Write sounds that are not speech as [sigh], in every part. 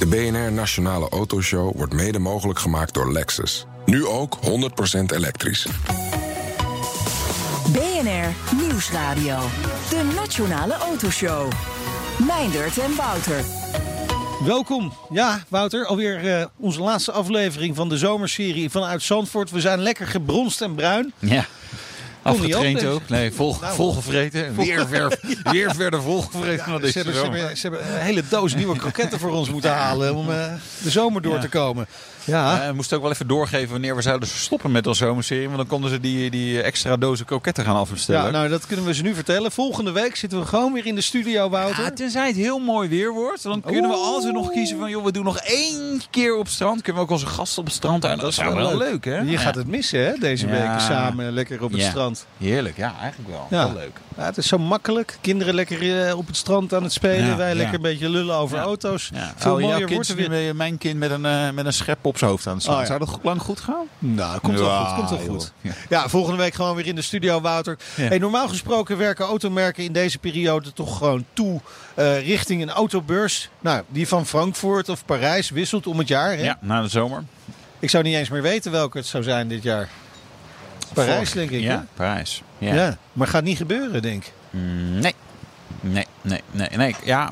De BNR Nationale Autoshow wordt mede mogelijk gemaakt door Lexus. Nu ook 100% elektrisch. BNR Nieuwsradio. De Nationale Autoshow. Meindert en Wouter. Welkom. Ja, Wouter, alweer uh, onze laatste aflevering van de zomerserie vanuit Zandvoort. We zijn lekker gebronst en bruin. Ja. Afgetraind ook. Nee, vol, nou, volgevreten. Vol... Weer, ver, [laughs] weer verder volgevreten. Ja, ze, hebben, ze, hebben, ze, hebben, een hele doos nieuwe kroketten voor ons moeten halen om uh, de zomer door ja. te komen. Ja. Uh, we moesten ook wel even doorgeven wanneer we zouden stoppen met onze zomerserie. Want dan konden ze die, die extra dozen kroketten gaan afbestellen. Ja, nou dat kunnen we ze nu vertellen. Volgende week zitten we gewoon weer in de studio, Wouter. Ja, tenzij het heel mooi weer wordt. Dan kunnen we altijd nog kiezen van, joh, we doen nog één keer op strand. Kunnen we ook onze gasten op het strand uit. Dat, dat is wel leuk, hè? Je gaat het missen, hè, deze week samen lekker op het strand. Heerlijk, ja, eigenlijk wel. Heel leuk. Ja, het is zo makkelijk. Kinderen lekker uh, op het strand aan het spelen. Wij lekker een beetje lullen over auto's. Veel oh, mooier wordt er weer. Mijn kind met een, uh, met een schep op zijn hoofd aan het staan. Oh, Zou dat lang goed gaan? Nou, komt wel goed. Komt wel goed. Ja. volgende week gewoon weer in de studio, Wouter. Hey, normaal gesproken werken automerken in deze periode toch gewoon toe uh, richting een autobeurs. Nou, die van Frankfurt of Parijs wisselt om het jaar. Hè? Ja, na de zomer. Ik zou niet eens meer weten welke het zou zijn dit jaar. Parijs, denk ik. Ja, hè? Parijs. Ja. ja. maar gaat niet gebeuren, denk ik. Mm, nee. Nee, nee, nee. nee. Ja,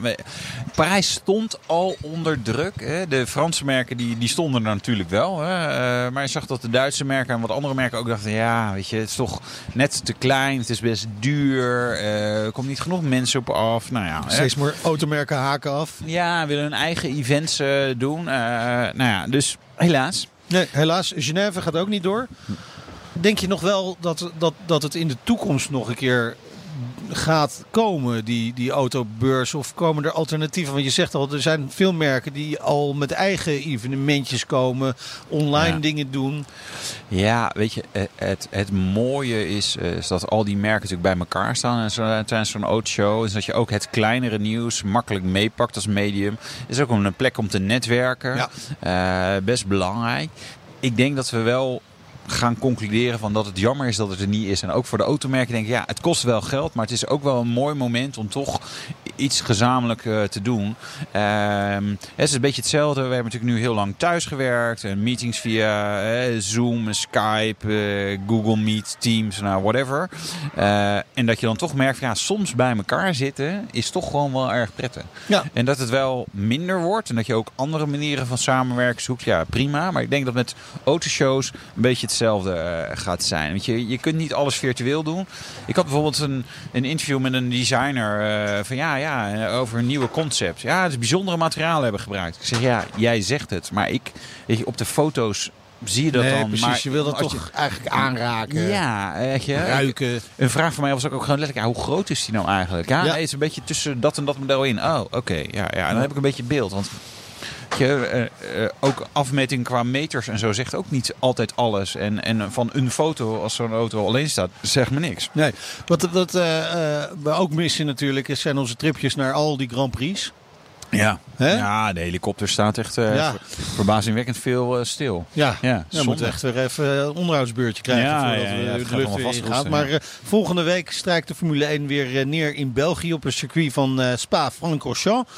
Parijs stond al onder druk. Hè. De Franse merken die, die stonden er natuurlijk wel. Hè. Uh, maar je zag dat de Duitse merken en wat andere merken ook dachten... ja, weet je, het is toch net te klein. Het is best duur. Uh, er komt niet genoeg mensen op af. Nou ja, Steeds meer automerken haken af. Ja, willen hun eigen events uh, doen. nou ja, dus helaas. Nee, helaas. Genève gaat ook niet door. Denk je nog wel dat, dat, dat het in de toekomst nog een keer gaat komen, die, die autobeurs? Of komen er alternatieven? Want je zegt al, er zijn veel merken die al met eigen evenementjes komen, online dingen doen. Ja, weet je, eh, het, het mooie is, eh, is dat al die merken natuurlijk bij elkaar staan en zo, tijdens zo'n autoshow. Is dat je ook het kleinere nieuws makkelijk meepakt als medium. is ook een plek om te netwerken. Ja. Uh, best belangrijk. Ik denk dat we wel gaan concluderen van dat het jammer is dat het er niet is. En ook voor de automerken denk ik, ja, het kost wel geld, maar het is ook wel een mooi moment om toch iets gezamenlijk uh, te doen. Um, het is een beetje hetzelfde. We hebben natuurlijk nu heel lang thuis gewerkt. En meetings via uh, Zoom, Skype, uh, Google Meet, Teams, nou whatever. en dat je dan toch merkt, ja, soms bij elkaar zitten is toch gewoon wel erg prettig. Ja. En dat het wel minder wordt en dat je ook andere manieren van samenwerken zoekt. Ja, prima. Maar ik denk dat met autoshows een beetje het hetzelfde eh, gaat zijn. Want je, je kunt niet alles virtueel doen. Ik had bijvoorbeeld een, een interview met een designer uh, van ja, ja, over een nieuwe concept. Ja, het is bijzondere materialen hebben gebruikt. Ik zeg ja, jij zegt het, maar ik, weet je, op de foto's zie je dat nee, dan. Precies, maar je wil dat toch eigenlijk aanraken. Ja, weet je. Ruiken. Een vraag van mij was ook, ook gewoon letterlijk, ja, hoe groot is die nou eigenlijk? Ja, is een beetje tussen dat en dat model in. Oh, oké. ja, ja. En dan heb ik een beetje beeld. Want je, uh, uh, ook afmeting qua meters en zo zegt ook niet altijd alles. En, en van een foto, als zo'n auto alleen staat, zegt me niks. Nee, wat, wat uh, we ook missen natuurlijk, zijn onze tripjes naar al die Grand Prix. Ja. ja, de helikopter staat echt uh, verbazingwekkend veel uh, stil. Ja, ja we moeten echt weer even een onderhoudsbeurtje krijgen ja, voordat ja, we de lucht weer ingaan. Maar uh, volgende week strijkt de Formule 1 weer neer in België op een circuit van Spa-Francorchamps.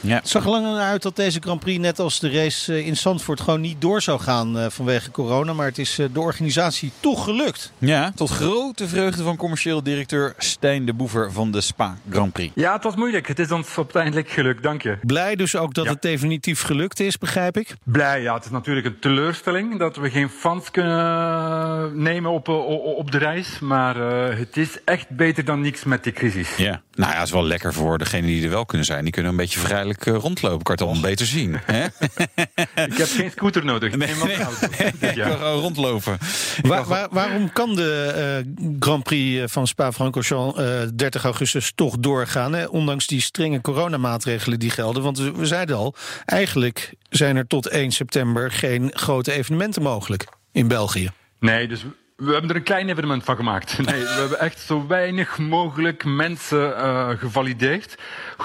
Ja. Het zag lang uit dat deze Grand Prix, net als de race eh, in Zandvoort, gewoon niet door zou gaan eh, vanwege corona. Maar het is eh, de organisatie toch gelukt. Ja, tot grote vreugde van commercieel directeur Stijn de Boever van de Spa Grand Prix. Ja, het was moeilijk. Het is ons uiteindelijk gelukt, dank je. Blij dus ook dat het definitief gelukt is, begrijp ik? Blij, ja. Het is natuurlijk een teleurstelling dat we geen fans kunnen nemen op, op de reis. Maar het is echt beter dan niks met die crisis. Ja, nou ja, het is wel lekker voor degenen die er wel kunnen zijn. Die kunnen een beetje vrij uh, rondlopen. Kan het dan beter zien. Hè? [laughs] ik heb geen scooter nodig. Nee, nee, nee. [laughs] ja. kan gewoon rondlopen. Waar, waar, waarom kan de uh, Grand Prix van Spa-Francorchamps uh, 30 augustus toch doorgaan? Hè? Ondanks die strenge coronamaatregelen die gelden. Want we, we zeiden al, eigenlijk zijn er tot 1 september geen grote evenementen mogelijk in België. Nee, dus we hebben er een klein evenement van gemaakt. [laughs] Nee, we hebben echt zo weinig mogelijk mensen uh, gevalideerd.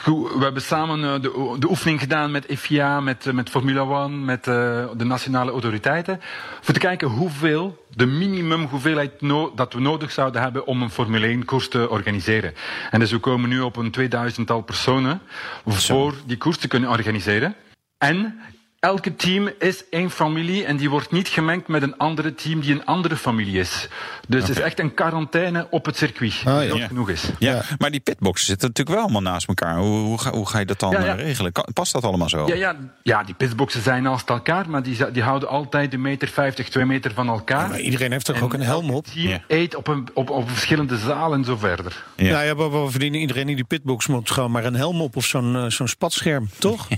We hebben samen uh, de, de, oefening gedaan met FIA, met, uh, met Formula One, met de nationale autoriteiten. Voor te kijken hoeveel, de minimum hoeveelheid no dat we nodig zouden hebben om een Formule 1 koers te organiseren. En dus we komen nu op een 2000-tal personen voor die koers te kunnen organiseren. En elke team is één familie en die wordt niet gemengd met een andere team die een andere familie is. Dus het is echt een quarantaine op het circuit. Ah, ja. genoeg is. Ja, maar die pitboxen zitten natuurlijk wel allemaal naast elkaar. Hoe, hoe, ga, hoe ga, je dat dan eh, regelen? Past dat allemaal zo? Ja, ja, ja die pitboxen zijn naast elkaar, maar die, die houden altijd een meter 50, twee meter van elkaar. maar iedereen heeft toch ook een helm op? Die eet op, een, op, op verschillende zalen en zo verder. Ja, ja, ja maar verdienen iedereen die die pitbox moet gewoon maar een helm op of zo'n uh, zo'n spatscherm, toch? [laughs]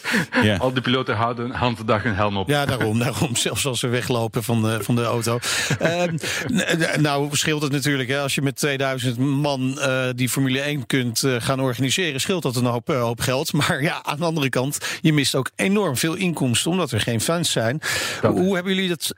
ja. [laughs] Al die piloten houden handdag een helm op. Ja, daarom. daarom [laughs] zelfs als ze weglopen van de, van de auto. uh, nou, scheelt het natuurlijk. Hè, als je met 2000 man uh, die Formule 1 kunt uh, gaan organiseren, scheelt dat een hoop, uh, hoop, geld. Maar ja, aan de andere kant, je mist ook enorm veel inkomsten omdat er geen fans zijn. Dat Hoe hebben jullie dat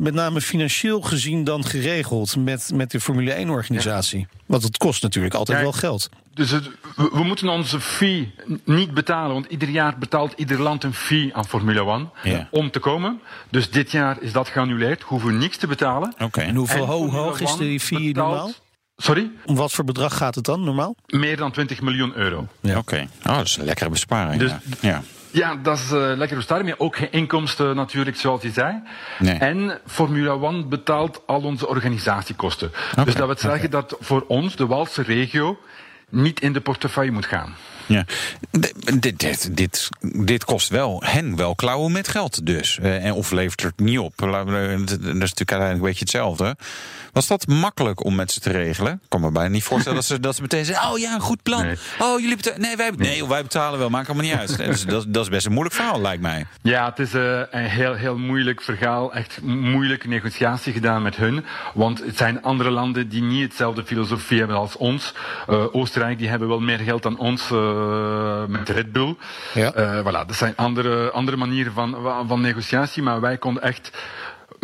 met name financieel gezien dan geregeld met, met de Formule 1 organisatie? Ja. Want het kost natuurlijk altijd wel geld. Dus het, we, moeten onze fee niet betalen, want ieder jaar betaalt ieder land een fee aan Formule 1 om te komen. Dus dit jaar is dat geannuleerd, hoeven we niks te betalen. Oké. En hoeveel en hoog is die fee betaalt, normaal? Sorry? Om wat voor bedrag gaat het dan normaal? Meer dan 20 miljoen euro. Ja. Oké, oh, dat is een lekkere besparing. Dus, ja. Ja, dat is uh, lekker besparing, maar ook geen inkomsten natuurlijk, zoals je zei. Nee. En Formula One betaalt al onze organisatiekosten. Okay, dus dat wil zeggen okay. dat voor ons, de Walse regio, niet in de portefeuille moet gaan. Ja, dit, dit, dit, dit kost wel hen wel klauwen met geld dus. Uh, en of levert het niet op. Dat is natuurlijk uiteindelijk een beetje hetzelfde. Was dat makkelijk om met ze te regelen? Ik kan me bijna niet voorstellen dat ze, dat ze meteen zeggen... oh ja, een goed plan. Nee. Oh, jullie betalen... Nee, wij, nee, wij betalen wel. Maakt allemaal niet uit. dus [laughs] dat, dat, is best een moeilijk verhaal, lijkt mij. Ja, het is uh, een heel, heel moeilijk verhaal. Echt moeilijke negotiatie gedaan met hun. Want het zijn andere landen die niet hetzelfde filosofie hebben als ons. Uh, Oostenrijk, die hebben wel meer geld dan ons uh, met Red Bull. Ja. voilà, dat zijn andere, andere manieren van, van negociatie. Maar wij konden echt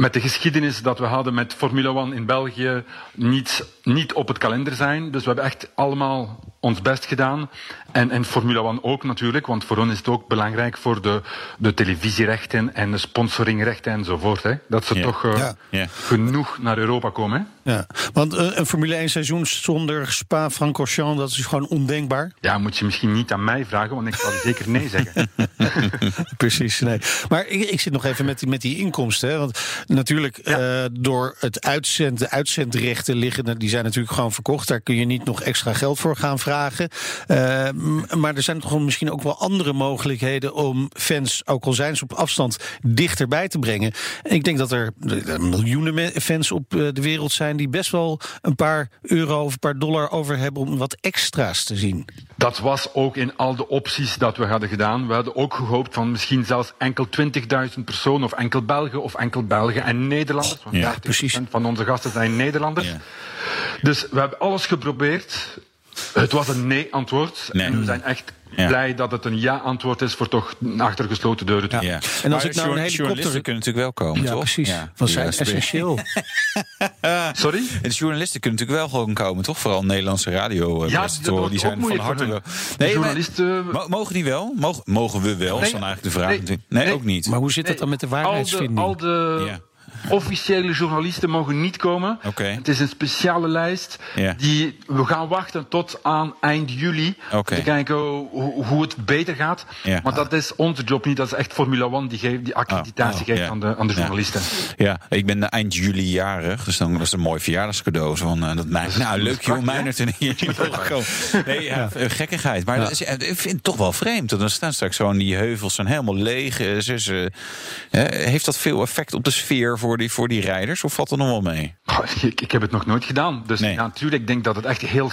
met de geschiedenis dat we hadden met Formule 1 in België niet, niet op het kalender zijn. Dus we hebben echt allemaal ons best gedaan. En, en Formule 1 ook natuurlijk, want voor ons is het ook belangrijk voor de, de televisierechten en de sponsoringrechten enzovoort. Hè, dat ze toch uh, ja. Ja. genoeg naar Europa komen. Hè. Ja, want uh, een Formule 1 seizoen zonder Spa-Francorchamps, dat is gewoon ondenkbaar. Ja, moet je misschien niet aan mij vragen, want ik zal zeker nee zeggen. [laughs] Precies, nee. Maar ik, ik, zit nog even met die, met die inkomsten. Hè, want natuurlijk, ja. uh, door het uitzend, de uitzendrechten liggen, die zijn natuurlijk gewoon verkocht. Daar kun je niet nog extra geld voor gaan vragen. Maar er zijn toch misschien ook wel andere mogelijkheden om fans, ook al zijn ze op afstand, dichterbij te brengen. En ik denk dat er miljoenen fans op de wereld zijn die best wel een paar euro of een paar dollar over hebben om wat extra's te zien. Dat was ook in al de opties dat we hadden gedaan. We hadden ook gehoopt van misschien zelfs enkel 20.000 personen of enkel Belgen of enkel Belgen en Nederlanders. Want ja, precies. van onze gasten zijn Nederlanders. Ja. Dus we hebben alles geprobeerd. Het was een nee-antwoord. Nee. En we zijn echt ja. blij dat het een ja-antwoord is voor toch achter gesloten deuren te ja. En als maar ik nou een helikopter... Journalisten kunnen natuurlijk wel komen, ja, toch? Precies. Ja, van zijn essentieel. [laughs] Sorry? En de journalisten kunnen natuurlijk wel gewoon komen, toch? Vooral Nederlandse radio ja, die zijn van harte wel. Nee, journalisten... mogen die wel? Mogen, mogen we wel? Nee, is dan eigenlijk de vraag. Nee, nee, ook niet. Maar hoe zit dat dan met de waarheidsvinding? Al de, al de [laughs] Officiële journalisten mogen niet komen. Okay. Het is een speciale lijst. Yeah. Die, we gaan wachten tot aan eind juli. Okay. Te kijken hoe, hoe, het beter gaat. Yeah. Maar dat is onze job niet. Dat is echt Formula 1 die, geeft, die accreditatie oh, oh, geeft yeah. aan, de, aan de journalisten. Ja, ik ben eind juli jarig. Dus dan dat is een mooi verjaardagscadeau. Van, uh, dat, nou, nou leuk joh, Meijnerd en hier. [laughs] nee, ja, gekkigheid. Maar dat is, ik vind het toch wel vreemd. Dan staan straks zo die heuvels zijn helemaal leeg. Dus, uh, heeft dat veel effect op de sfeer voor die, voor die rijders? Of valt er nog wel mee? ik, ik, heb het nog nooit gedaan. Dus nee. ja, natuurlijk, ik denk dat het echt heel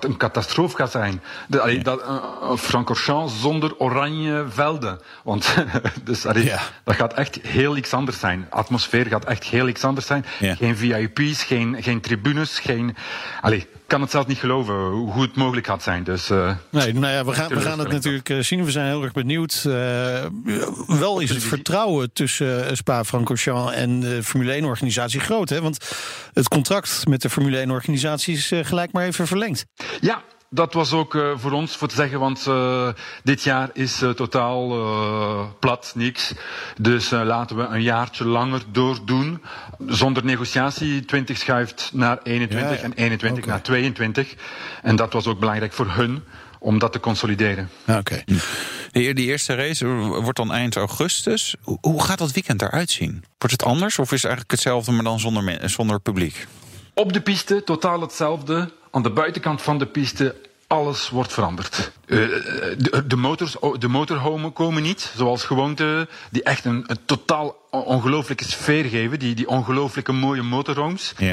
een catastrofe gaat zijn. De, allee, dat, uh, Francorchamps zonder oranje velden. Want [laughs] dus, allee, ja. dat gaat echt heel iets anders zijn. De atmosfeer gaat echt heel iets anders zijn. Ja. Geen VIP's, geen, geen tribunes, geen... Allee, kan het zelf niet geloven hoe het mogelijk gaat zijn. Dus, uh, nee, nou ja, we gaan, we gaan het natuurlijk zien. We zijn heel erg benieuwd. Uh, wel is het vertrouwen tussen Spa-Francorchamps en de Formule 1-organisatie groot. Hè? Want het contract met de Formule 1-organisatie is gelijk maar even verlengd. Ja, dat was ook uh, voor ons voor te zeggen, want uh, dit jaar is uh, totaal plat, niks. Dus laten we een jaartje langer doordoen. Zonder negotiatie. 20 schuift naar 21 ja, ja. en 21 okay. naar 22. En dat was ook belangrijk voor hun. Om dat te consolideren. Oké. De, eerste race wordt dan eind augustus. Hoe gaat dat weekend eruit zien? Wordt het anders of is het eigenlijk hetzelfde, maar dan zonder, zonder publiek? Op de piste totaal hetzelfde. Aan de buitenkant van de piste alles wordt veranderd. Uh, de, de, motors, de motorhomen komen niet, zoals gewoonte, die echt een, een totaal ongelooflijke sfeer geven. Die, die ongelooflijke mooie motorhomes. Uh,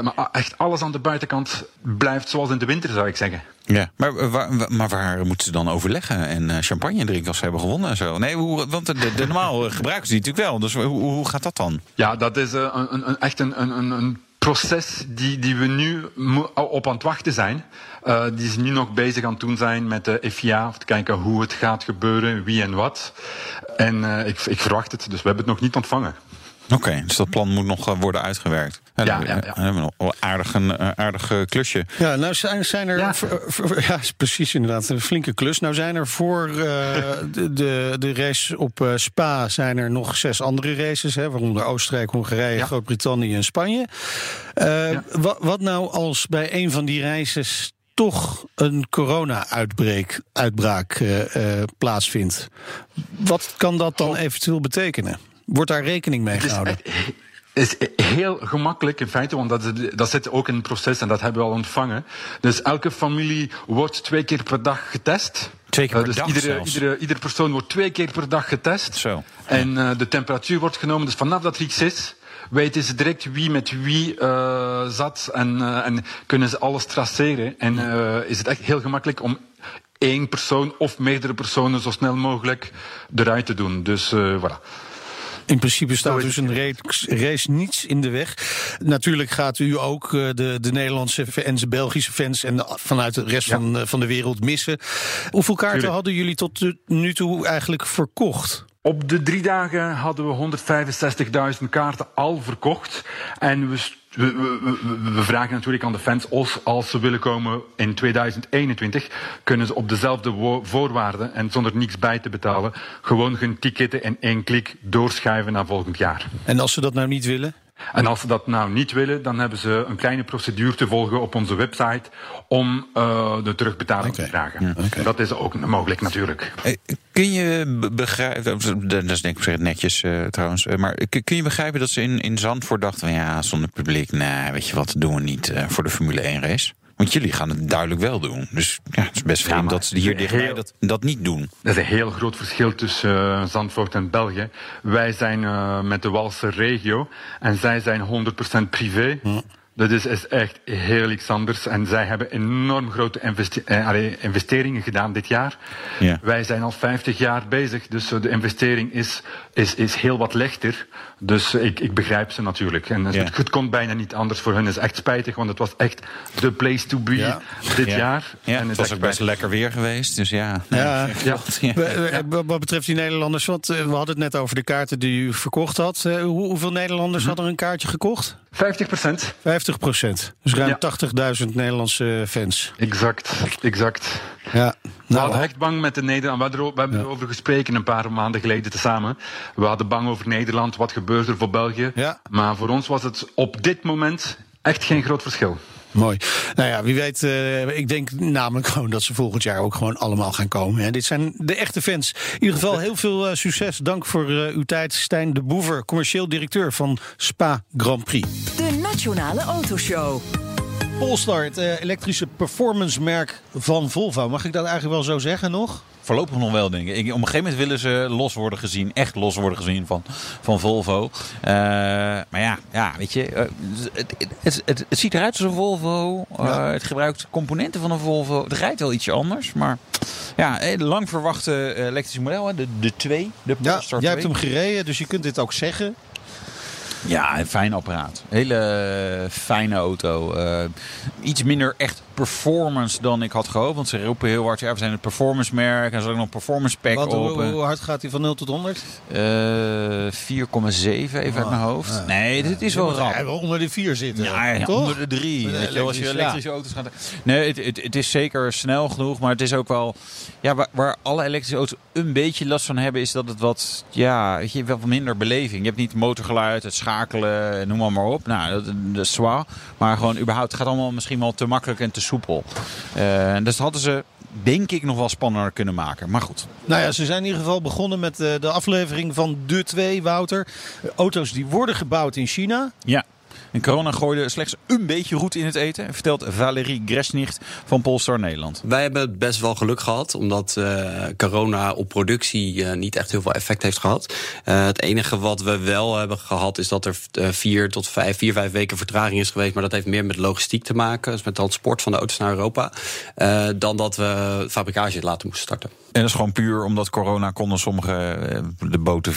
maar echt alles aan de buitenkant blijft zoals in de winter, zou ik zeggen. Ja, maar waar, maar waar moeten ze dan overleggen en champagne drinken als ze hebben gewonnen en zo? Nee, hoe, want de, de, normaal [laughs] gebruiken ze die natuurlijk wel. Dus hoe, hoe gaat dat dan? Ja, dat is uh, een, een, echt een, een, een proces die, die we nu op aan het wachten zijn. Uh, die is nu nog bezig aan het doen zijn met de FIA, om te kijken hoe het gaat gebeuren, wie en wat. En uh, ik, ik verwacht het, dus we hebben het nog niet ontvangen. Oké, dus dat plan moet nog eh, worden uitgewerkt. Ja, ja, ja. We hebben nog aardig een aardig klusje. Ja, nou zijn, zijn er. Ja. ja, precies inderdaad. Een flinke klus. Nou zijn er voor uh, [laughs] de, de, de race op uh, Spa zijn er nog zes andere races. Hè, waaronder Oostenrijk, Hongarije, Groot-Brittannië en Spanje. Uh, wat, wat nou als bij een van die races toch een corona-uitbraak uitbraak, plaatsvindt? Wat kan dat dan eventueel betekenen? Wordt daar rekening mee gehouden? is heel gemakkelijk in feite, want dat, dat zit ook in het proces en dat hebben we al ontvangen. Dus elke familie wordt twee keer per dag getest. Twee keer per uh, dus dag iedere, iedere, iedere, persoon wordt twee keer per dag getest. Zo. En uh, de temperatuur wordt genomen. Dus vanaf dat er iets is, weten ze direct wie met wie uh, zat en, en kunnen ze alles traceren. En is het echt heel gemakkelijk om één persoon of meerdere personen zo snel mogelijk eruit te doen. Dus voilà. In principe staat dus een race niets in de weg. Natuurlijk gaat u ook eh, de, de Nederlandse en de Belgische fans en vanuit de rest van, eh, van de wereld missen. Hoeveel kaarten hadden jullie tot nu toe eigenlijk verkocht? Op de drie dagen hadden we 165.000 kaarten al verkocht. En we we, we, we, vragen natuurlijk aan de fans, als, als ze willen komen in 2021, kunnen ze op dezelfde voorwaarden en zonder niets bij te betalen, gewoon hun ticketten in één klik doorschuiven naar volgend jaar. En als ze dat nou niet willen? En als ze dat nou niet willen, dan hebben ze een kleine procedure te volgen op onze website om uh, de terugbetaling okay. te vragen. Okay. Dat is ook mogelijk natuurlijk. Kun je begrijpen, dat is denk ik netjes uh, trouwens, eh, maar kun je begrijpen dat ze in, in Zandvoort dachten van ja, zonder publiek, nee, weet je wat, doen we niet uh, voor de Formule 1 race? Want jullie gaan het duidelijk wel doen. Dus ja, het is best vreemd dat ze hier dichtbij heel, dat, dat niet doen. Dat is een heel groot verschil tussen uh, Zandvoort en België. Wij zijn uh, met de Walse regio en zij zijn 100% privé. Hm. Dat is, is, echt heel iets anders. En zij hebben enorm grote investe eh, investeringen gedaan dit jaar. Ja. Wij zijn al 50 jaar bezig, dus de investering is, is, is heel wat lichter. Dus ik, ik begrijp ze natuurlijk. En ja. het, het komt bijna niet anders voor hen. Het is echt spijtig, want het was echt de place to be ja. dit jaar. Ja, en het, was ook best lekker weer geweest. Dus ja. ja. Wat betreft die Nederlanders, want we hadden het net over de kaarten die u verkocht had. Hoe, hoeveel Nederlanders hm. hadden een kaartje gekocht? 50 procent. 50 procent. Dus ruim ja. 80.000 Nederlandse fans. Exact, exact. Ja. Nou, we hadden echt bang met de Nederland. We, hebben ja. erover gesproken een paar maanden geleden tezamen. We hadden bang over Nederland. Wat gebeurt er voor België? Ja. Maar voor ons was het op dit moment echt geen groot verschil. Mooi. Nou ja, wie weet, uh, ik denk namelijk gewoon dat ze volgend jaar ook gewoon allemaal gaan komen. Hè. Dit zijn de echte fans. In ieder geval heel veel uh, succes. Dank voor uh, uw tijd. Stijn de Boever, commercieel directeur van Spa Grand Prix. De Nationale Autoshow. Polestar, het elektrische performance merk van Volvo. Mag ik dat eigenlijk wel zo zeggen nog? Voorlopig nog wel, denk ik. Op een gegeven moment willen ze los worden gezien. Echt los worden gezien van, van Volvo. Uh, maar ja, ja, weet je. Uh, het, het, het, het, ziet eruit als een Volvo. Ja. Het gebruikt componenten van een Volvo. Het rijdt wel ietsje anders. Maar ja, lang verwachte elektrische model. De, de 2. De Polestar ja, jij hebt hem gereden, dus je kunt dit ook zeggen. Ja, een fijn apparaat. Hele fijne auto. Uh, iets minder echt performance dan ik had gehoopt. Want ze roepen heel hard, ja, we zijn het performance merk. En zo nog performance pack Wat, op. Hoe, hoe, hard gaat hij van 0 tot 100? Uh, 4,7 even oh, uit mijn hoofd. Ja, nee, dit is wel rap. Hij wil onder de 4 zitten. Ja, ja onder de 3. Weet je, als je elektrische auto's gaat... Nee, het, het, het, is zeker snel genoeg. Maar het is ook wel... Ja, waar, waar, alle elektrische auto's een beetje last van hebben... is dat het wat... Ja, weet je, wat minder beleving. Je hebt niet motorgeluid, het schakelen, noem maar, maar op. Nou, dat, dat is zwaar. Maar gewoon überhaupt, het gaat allemaal misschien wel te makkelijk en te soepel. Uh, dus hadden ze denk ik nog wel spannender kunnen maken. Maar goed. Nou ja, ze zijn in ieder geval begonnen met de aflevering van De 2, Wouter. Auto's die worden gebouwd in China. Ja. En corona gooide slechts een beetje roet in het eten, vertelt Valerie Gresnicht van Polestar Nederland. Wij hebben best wel geluk gehad, omdat uh, corona op productie uh, niet echt heel veel effect heeft gehad. Uh, het enige wat we wel hebben gehad, is dat er vier tot vijf, vier, vijf weken vertraging is geweest. Maar dat heeft meer met logistiek te maken, dus met transport van de auto's naar Europa, dan dat we fabrikage laten moesten starten. En dat is gewoon puur omdat corona konden sommige de boten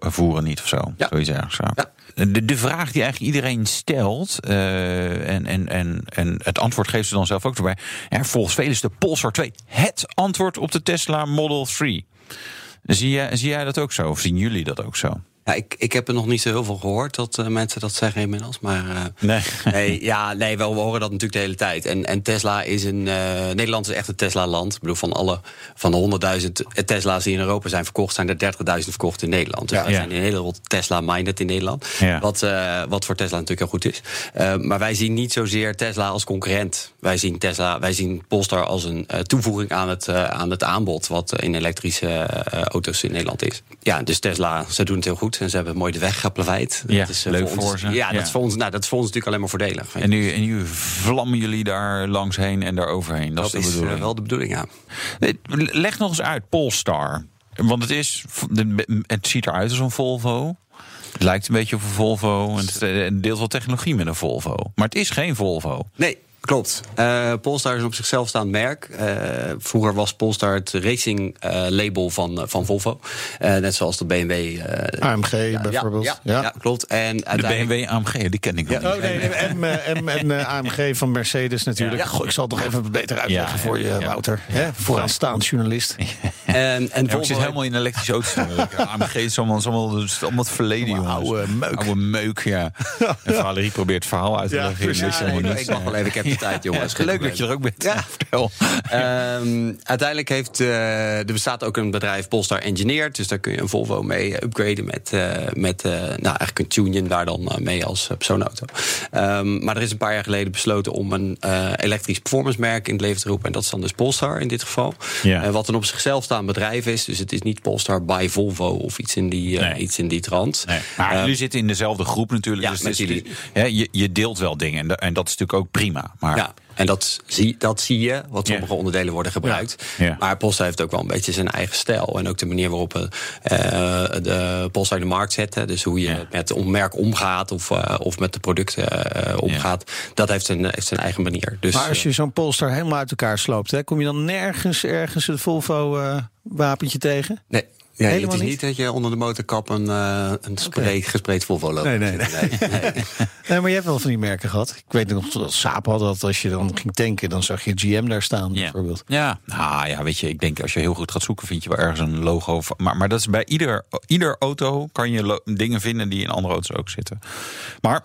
voeren niet of zo. Ja. Zoiets ergens. Ja. De, vraag die eigenlijk iedereen stelt, uh, en, en, en, en het antwoord geeft ze dan zelf ook erbij. Ja, volgens velen is de Polestar 2 het antwoord op de Tesla Model 3. Zie jij, zie jij dat ook zo? Of zien jullie dat ook zo? Ja, ik, ik heb er nog niet zo heel veel gehoord dat uh, mensen dat zeggen inmiddels. Maar uh, nee. [laughs] nee. ja, nee, wel, we horen dat natuurlijk de hele tijd. En, en Tesla is een. Uh, Nederland is echt een Tesla-land. Ik bedoel, van alle van de 100.000 Tesla's die in Europa zijn verkocht, zijn er 30.000 verkocht in Nederland. Dus ja, wij ja. zijn een hele Tesla-minded in Nederland. Wat, wat voor Tesla natuurlijk heel goed is. maar wij zien niet zozeer Tesla als concurrent. Wij zien Tesla, wij zien Polestar als een toevoeging aan het, aan het aanbod wat in elektrische auto's in Nederland is. Ja, dus Tesla, ze doen het heel goed. En ze hebben mooi de weg geplaveid. Ja, dat is uh, leuk voor, ons, ze. Ja, dat, Is voor ons, nou, dat is voor ons natuurlijk alleen maar voordelig. En nu, en nu vlammen jullie daar langs heen en daar overheen. Dat, dat is, de bedoeling. Uh, wel de bedoeling, ja. Leg nog eens uit, Polestar. Want het, is, het ziet eruit als een Volvo. Het lijkt een beetje op een Volvo. En het deelt wel technologie met een Volvo. Maar het is geen Volvo. Nee, Klopt. Uh, Polestar is een op zichzelf staand merk. Uh, vroeger was Polestar het racing uh, label van, van Volvo. net zoals de BMW. AMG ja, bijvoorbeeld. Ja, ja, ja. klopt. En de BMW AMG, die ken ik nog niet. Oh, nee, en, en, AMG van Mercedes natuurlijk. Goh, ik zal het toch even beter uitleggen voor je, Wouter. Hè? Vooraanstaand journalist. En, en Volvo... Ik zit helemaal in elektrische auto's. AMG is allemaal, allemaal, allemaal het verleden, jongens. Oude meuk. Oude meuk, ja. [laughs] En Valerie probeert het verhaal uit te leggen. Ja, ik mag wel even, tijd, jongens. Ja, leuk dat je er ook bent. Ja. [laughs] Vertel. Um, uiteindelijk heeft uh, er bestaat ook een bedrijf Polestar Engineered. Dus daar kun je een Volvo mee upgraden met, uh, met uh, nou, eigenlijk een tune daar dan mee als persoonauto. Um, maar er is een paar jaar geleden besloten om een elektrisch performance merk in het leven te roepen. En dat is dan dus Polestar in dit geval. Ja. wat een op zichzelf staand bedrijf is. Dus het is niet Polestar by Volvo of iets in die, nee. iets in die trant. Nee. Maar jullie zitten in dezelfde groep natuurlijk. Ja, dus met jullie. Ja, je, je deelt wel dingen. En, en dat is natuurlijk ook prima. Maar... Ja. En dat zie, dat zie je, wat sommige yeah. onderdelen worden gebruikt. Yeah. Maar Polestar heeft ook wel een beetje zijn eigen stijl. En ook de manier waarop we uh, de Polestar in de markt zetten. Dus hoe je yeah. met een merk omgaat of, uh, of met de producten uh, omgaat. Dat heeft zijn, heeft zijn eigen manier. Dus, maar als je zo'n Polestar helemaal uit elkaar sloopt, hè, kom je dan nergens ergens het Volvo wapentje tegen? Nee. Ja, het is niet? dat je onder de motorkap een, uh, een okay. gespreid Volvo loopt. Nee, nee, nee. nee, nee. [laughs] nee, maar je hebt wel van die merken gehad. Ik weet nog dat Saab had dat als je dan ging tanken, dan zag je GM daar staan ja. bijvoorbeeld. Ja, nou ja, weet je, ik denk als je heel goed gaat zoeken, vind je wel ergens een logo. Van, maar, maar dat is bij ieder, ieder auto kan je dingen vinden die in andere auto's ook zitten. Maar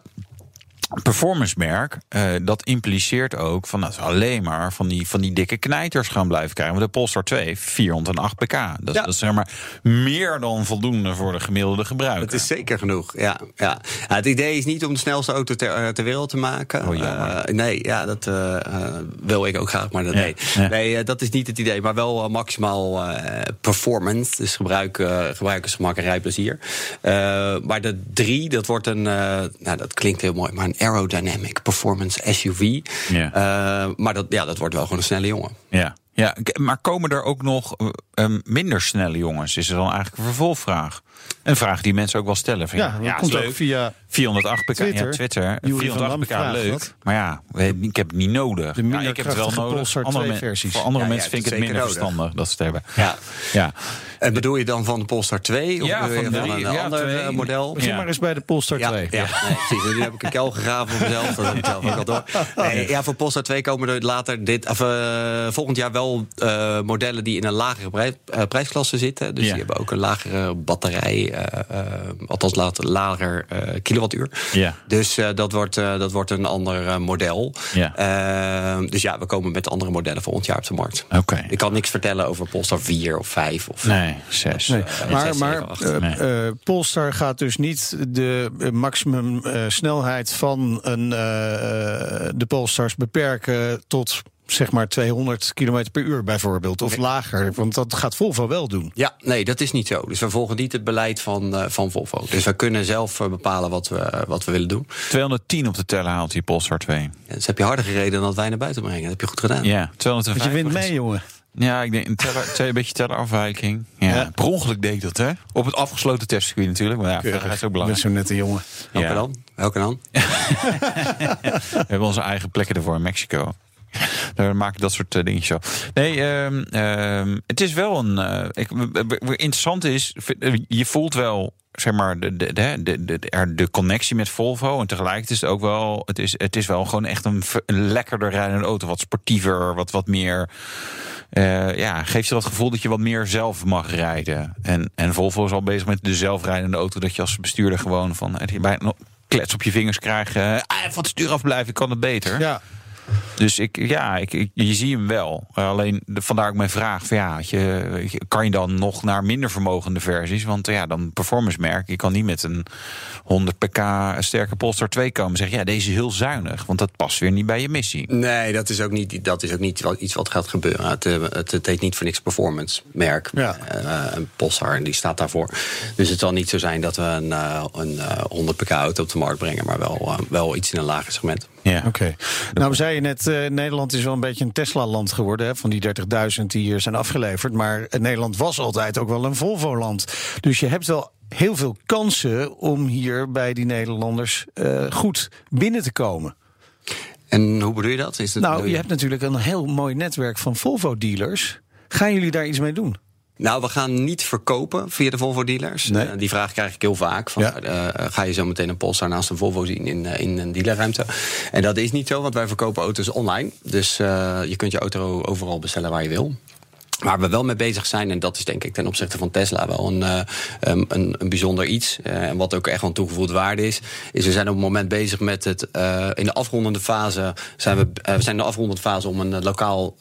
performance merk, uh, dat impliceert ook van dat we alleen maar van die, van die dikke knijters gaan blijven krijgen. Want de Polestar 2, 408 pk. Dat, ja. dat is zeg maar meer dan voldoende voor de gemiddelde gebruiker. Het is zeker genoeg, ja. ja. ja het idee is niet om de snelste auto ter, ter wereld te maken. Oh, uh, nee, ja, dat uh, wil ik ook graag, maar dat, nee. Nee, dat is niet het idee. Maar wel maximaal performance, dus gebruik, gebruikersgemak en rijplezier. maar de 3, dat wordt een, nou dat klinkt heel mooi, maar een aerodynamic performance SUV. Ja. Uh, maar dat, ja, dat wordt wel gewoon een snelle jongen. Ja. Ja, maar komen er ook nog uh, minder snelle jongens? Is er dan eigenlijk een vervolgvraag? Een vraag die mensen ook wel stellen. Vind ja, ja, komt ook via 408 pk. Twitter. Ja, Twitter. 408 pk leuk. Dat. Maar ja, ik heb het niet nodig. De ja, ik heb het wel nodig. Andere versies. Voor andere ja, mensen vind ik het minder nodig. verstandig dat ze het hebben. Ja. ja. En bedoel je dan van de Polestar 2? Of ja, van, van een ander twee. model? Begin maar eens bij de Polestar 2. Ja, nee, precies. Nu heb ik een kel gegraven voor mezelf. Dat heb ik zelf ook al door. [laughs] Nee, ja, voor Polestar 2 komen er later dit, of, uh, volgend jaar wel uh, modellen die in een lagere prij, uh, prijsklasse zitten. Dus die hebben ook een lagere batterij. Althans later, lager kilowattuur. Ja. Dus dat, wordt, dat wordt een ander model. Ja. dus ja, we komen met andere modellen volgend jaar op de markt. Okay. Ik kan niks vertellen over Polestar 4 of 5. Of, nee, 6. Nee. maar maar nee. Polestar gaat dus niet de maximum snelheid van een, de Polestars beperken tot zeg maar 200 km per uur bijvoorbeeld, of lager? Want dat gaat Volvo wel doen. Ja, nee, dat is niet zo. Dus we volgen niet het beleid van, uh, van Volvo. Dus we kunnen zelf uh, bepalen wat we, wat we willen doen. 210 op de teller haalt die Polestar 2. Ja, dus heb je harder gereden dan dat wij naar buiten brengen. Dat heb je goed gedaan. Ja, 205. Want je wint mee, jongen. Ja, ik denk een, teller, een beetje tellerafwijking. Ja, ja. Per ongeluk deed ik dat, hè? Op het afgesloten testcircuit natuurlijk. Maar ja, veiligheid is ook belangrijk. Dat is zo nette jongen. Welke ja. dan? Welke dan? [laughs] we hebben onze eigen plekken ervoor in Mexico. [laughs] Daar maak ik dat soort uh, dingetjes zo. Nee, um, um, het is wel een. Uh, ik, interessant is, je voelt wel zeg maar, de, de, de, de, de connectie met Volvo. En tegelijkertijd is het ook wel, het is, het is wel gewoon echt een, een lekkerder rijdende auto. Wat sportiever, wat, wat meer. Uh, ja, geeft je dat gevoel dat je wat meer zelf mag rijden. En, en Volvo is al bezig met de zelfrijdende auto. Dat je als bestuurder gewoon van. je bij, klets op je vingers krijgt. Uh, ah, van stuur afblijven, ik kan het beter. Ja. Dus ik, ja, ik, ik, je ziet hem wel. Alleen vandaar ook mijn vraag: van, ja, je, kan je dan nog naar minder vermogende versies? Want ja, dan performance merk. Je kan niet met een 100 pk sterke Polestar 2 komen zeggen: ja, deze is heel zuinig. Want dat past weer niet bij je missie. Nee, dat is ook niet, dat is ook niet iets wat gaat gebeuren. Het, eh, het, het heet niet voor niks performance merk. Ja. Uh, een Polestar, en die staat daarvoor. Dus het zal niet zo zijn dat we een, uh, een 100 pk auto op de markt brengen, maar wel, wel iets in een lager segment. Ja, oké. Nou, we zeiden net, uh, Nederland is wel een beetje een Tesla-land geworden. Hè, van die 30.000 die hier zijn afgeleverd. Maar Nederland was altijd ook wel een Volvo-land. Dus je hebt wel heel veel kansen om hier bij die Nederlanders uh, goed binnen te komen. En hoe bedoel je dat? Is het nou, je hebt natuurlijk een heel mooi netwerk van Volvo-dealers. Gaan jullie daar iets mee doen? Nou, we gaan niet verkopen via de Volvo-dealers. Nee. Uh, die vraag krijg ik heel vaak. Van, ja. uh, ga je zo meteen een Polestar naast een Volvo zien in, uh, in een dealerruimte? En dat is niet zo, want wij verkopen auto's online. Dus je kunt je auto overal bestellen waar je wil. Waar we wel mee bezig zijn, en dat is denk ik ten opzichte van Tesla wel een, uh, een, een, bijzonder iets. Uh, en wat ook echt van toegevoegde waarde is, is we zijn op het moment bezig met het. Uh, in de afrondende fase zijn we, we zijn in de afrondende fase om een lokaal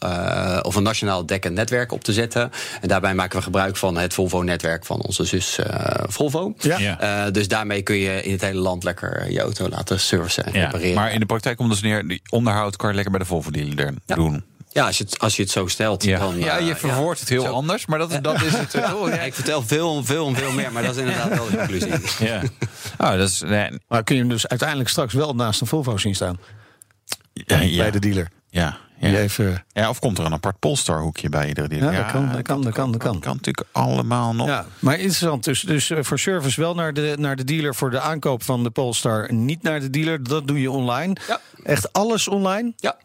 of een nationaal dekkend netwerk op te zetten. En daarbij maken we gebruik van het Volvo-netwerk van onze zus Volvo. Ja. dus daarmee kun je in het hele land lekker je auto laten servicen en repareren. maar in de praktijk komt dus neer, onderhoud kan je lekker bij de Volvo-dealer doen. Ja, als je het, als je het zo stelt. Ja, dan, ja je verwoordt het heel anders, maar dat, dat is het. Oh, ja. Ik vertel veel, veel, veel meer, maar dat is inderdaad wel de conclusie. [laughs] Ja. Oh, dat is, nee. Maar kun je hem dus uiteindelijk straks wel naast een Volvo zien staan? Bij de dealer. Ja, ja. Even... ja, of komt er een apart Polestar hoekje bij iedere dealer? Ja, dat kan, dat kan, dat kan, dat kan. kan natuurlijk allemaal nog. Ja, maar interessant, dus, dus eh, voor service wel naar de, naar de dealer voor de aankoop van de Polestar, niet naar de dealer, dat doe je online. Ja. Echt alles online? Ja,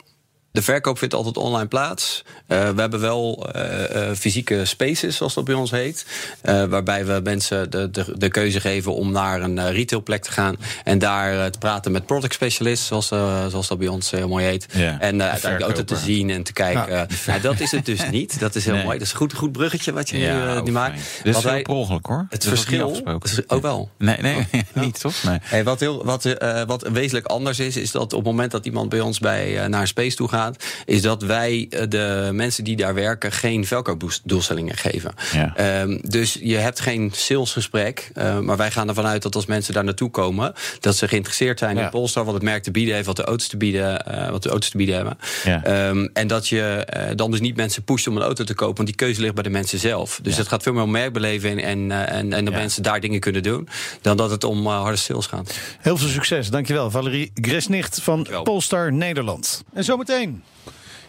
de verkoop vindt altijd online plaats. Uh, we hebben wel uh, fysieke spaces, zoals dat bij ons heet. Waarbij we mensen de, de, de, keuze geven om naar een retailplek te gaan. En daar te praten met product specialists, zoals, zoals dat bij ons heel mooi heet. Ja, en uiteindelijk de auto te zien en te kijken. Ja. [laughs] Nou, dat is het dus niet. Dat is heel nee. mooi. Dat is een goed, goed bruggetje wat je ja, nu, nu maakt. Dit is per ongeluk hoor. Het dat verschil. Is ook wel. Nee, nee oh. [laughs] niet toch? Nee. Hey, wat, heel, wat, wat wezenlijk anders is, is dat op het moment dat iemand bij ons bij, naar een space toe gaat is dat wij eh, de mensen die daar werken geen verkoopdoelstellingen geven. Ja. Um, dus je hebt geen salesgesprek, uh, maar wij gaan ervan uit dat als mensen daar naartoe komen, dat ze geïnteresseerd zijn ja. in Polestar, wat het merk te bieden heeft, wat de auto's te bieden, uh, wat de auto's te bieden hebben. Ja. Um, en dat je uh, dan dus niet mensen pusht om een auto te kopen, want die keuze ligt bij de mensen zelf. Dus het gaat veel meer om merkbeleving en, en, en dat mensen daar dingen kunnen doen, dan dat het om harde sales gaat. Heel veel succes, dankjewel. Valerie Gresnicht van Polestar Nederland. En zometeen.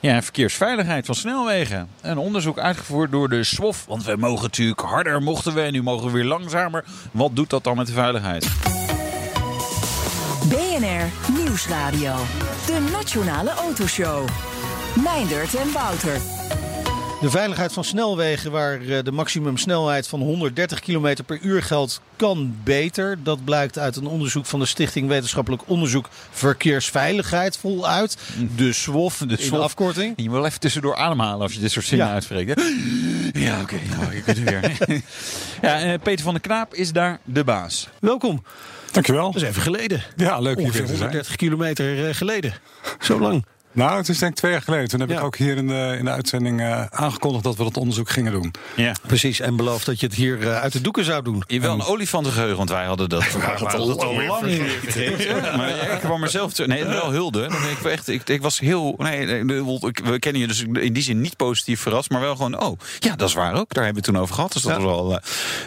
Ja, verkeersveiligheid van snelwegen. Een onderzoek uitgevoerd door de SWOF. Want we mogen natuurlijk harder, mochten we. En nu mogen we weer langzamer. Wat doet dat dan met de veiligheid? BNR Nieuwsradio. De Nationale Autoshow. Meindert en Wouter. De veiligheid van snelwegen waar eh, de maximumsnelheid van 130 km per uur geldt, kan beter. Dat blijkt uit een onderzoek van de Stichting Wetenschappelijk Onderzoek Verkeersveiligheid voluit. De SWOF, de, SWOF. afkorting. Je wil even tussendoor ademhalen als je dit soort zinnen ja. uitspreekt. Hè? Ja, oké. Okay. Nou, je kunt weer. [laughs] ja, eh, Peter van der Knaap is daar de baas. Welkom. Dankjewel. Dat is even geleden. Ja, leuk hier te zijn. 130 kilometer eh, geleden. Zo lang. Nou, het is denk ik twee jaar geleden. Toen heb ik ook hier in de, in de uitzending uh, aangekondigd dat we dat onderzoek gingen doen. Ja, precies. En beloofd dat je het hier uh, uit de doeken zou doen. Je wel een olifantengeheugen, want wij hadden dat, [laughs] we hadden dat al lang vergeten. maar ik kwam mezelf... Nee, wel hulde. Ik, echt, ik, ik was heel... Nee, we kennen je dus in die zin niet positief verrast, maar wel gewoon... Oh, ja, dat is waar ook. Daar hebben we het toen over gehad. Dus dat was wel, uh,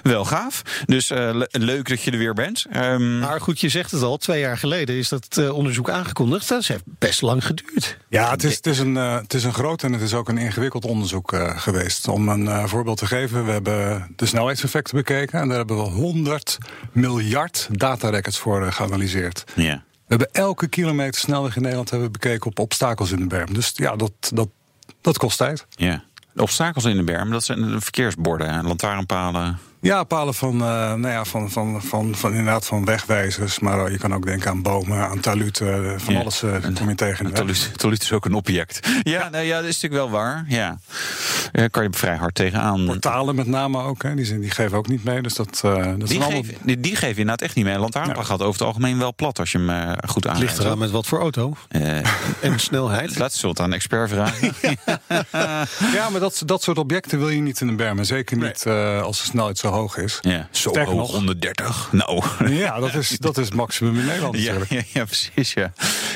wel gaaf. Dus leuk dat je er weer bent. Um, maar goed, je zegt het al. Twee jaar geleden is dat onderzoek aangekondigd. Dat heeft best lang geduurd. Ja, het is, het is, een, uh, het is een groot en het is ook een ingewikkeld onderzoek uh, geweest. Om een uh, voorbeeld te geven, we hebben de snelheidseffecten bekeken. En daar hebben we 100 miljard datarecords voor geanalyseerd. Ja. We hebben elke kilometer snelweg in Nederland hebben we bekeken op obstakels in de berm. Dus ja, dat, dat, dat kost tijd. Ja. De obstakels in de berm, dat zijn de verkeersborden, lantaarnpalen. Ja, palen van, uh, nou ja, van, van, van, van, inderdaad van wegwijzers. Maar je kan ook denken aan bomen, aan taluten. Eh, van alles uh, kom je tegen. Een taluut is ook een object. Ja, ja. Nou, ja dat is natuurlijk wel waar. Ja. Daar kan je vrij hard tegenaan. Portalen met name ook. Hè. Die, zijn, die geven ook niet mee. Dus dat, dat die, allemaal... geven, die, die geven inderdaad echt niet mee. Lantaarnpaal gaat over het algemeen wel plat als je hem goed aanrijdt. Ligt eraan met wat voor auto. en snelheid. Laat het aan een expert vragen. [laughs] ja, maar dat, dat soort objecten wil je niet in een berm. Zeker niet als de snelheid zo hoog is. Ja, zo hoog, nog. 130. Nou. Ja, dat is, dat is het maximum in Nederland natuurlijk. Ja, ja, precies, ja.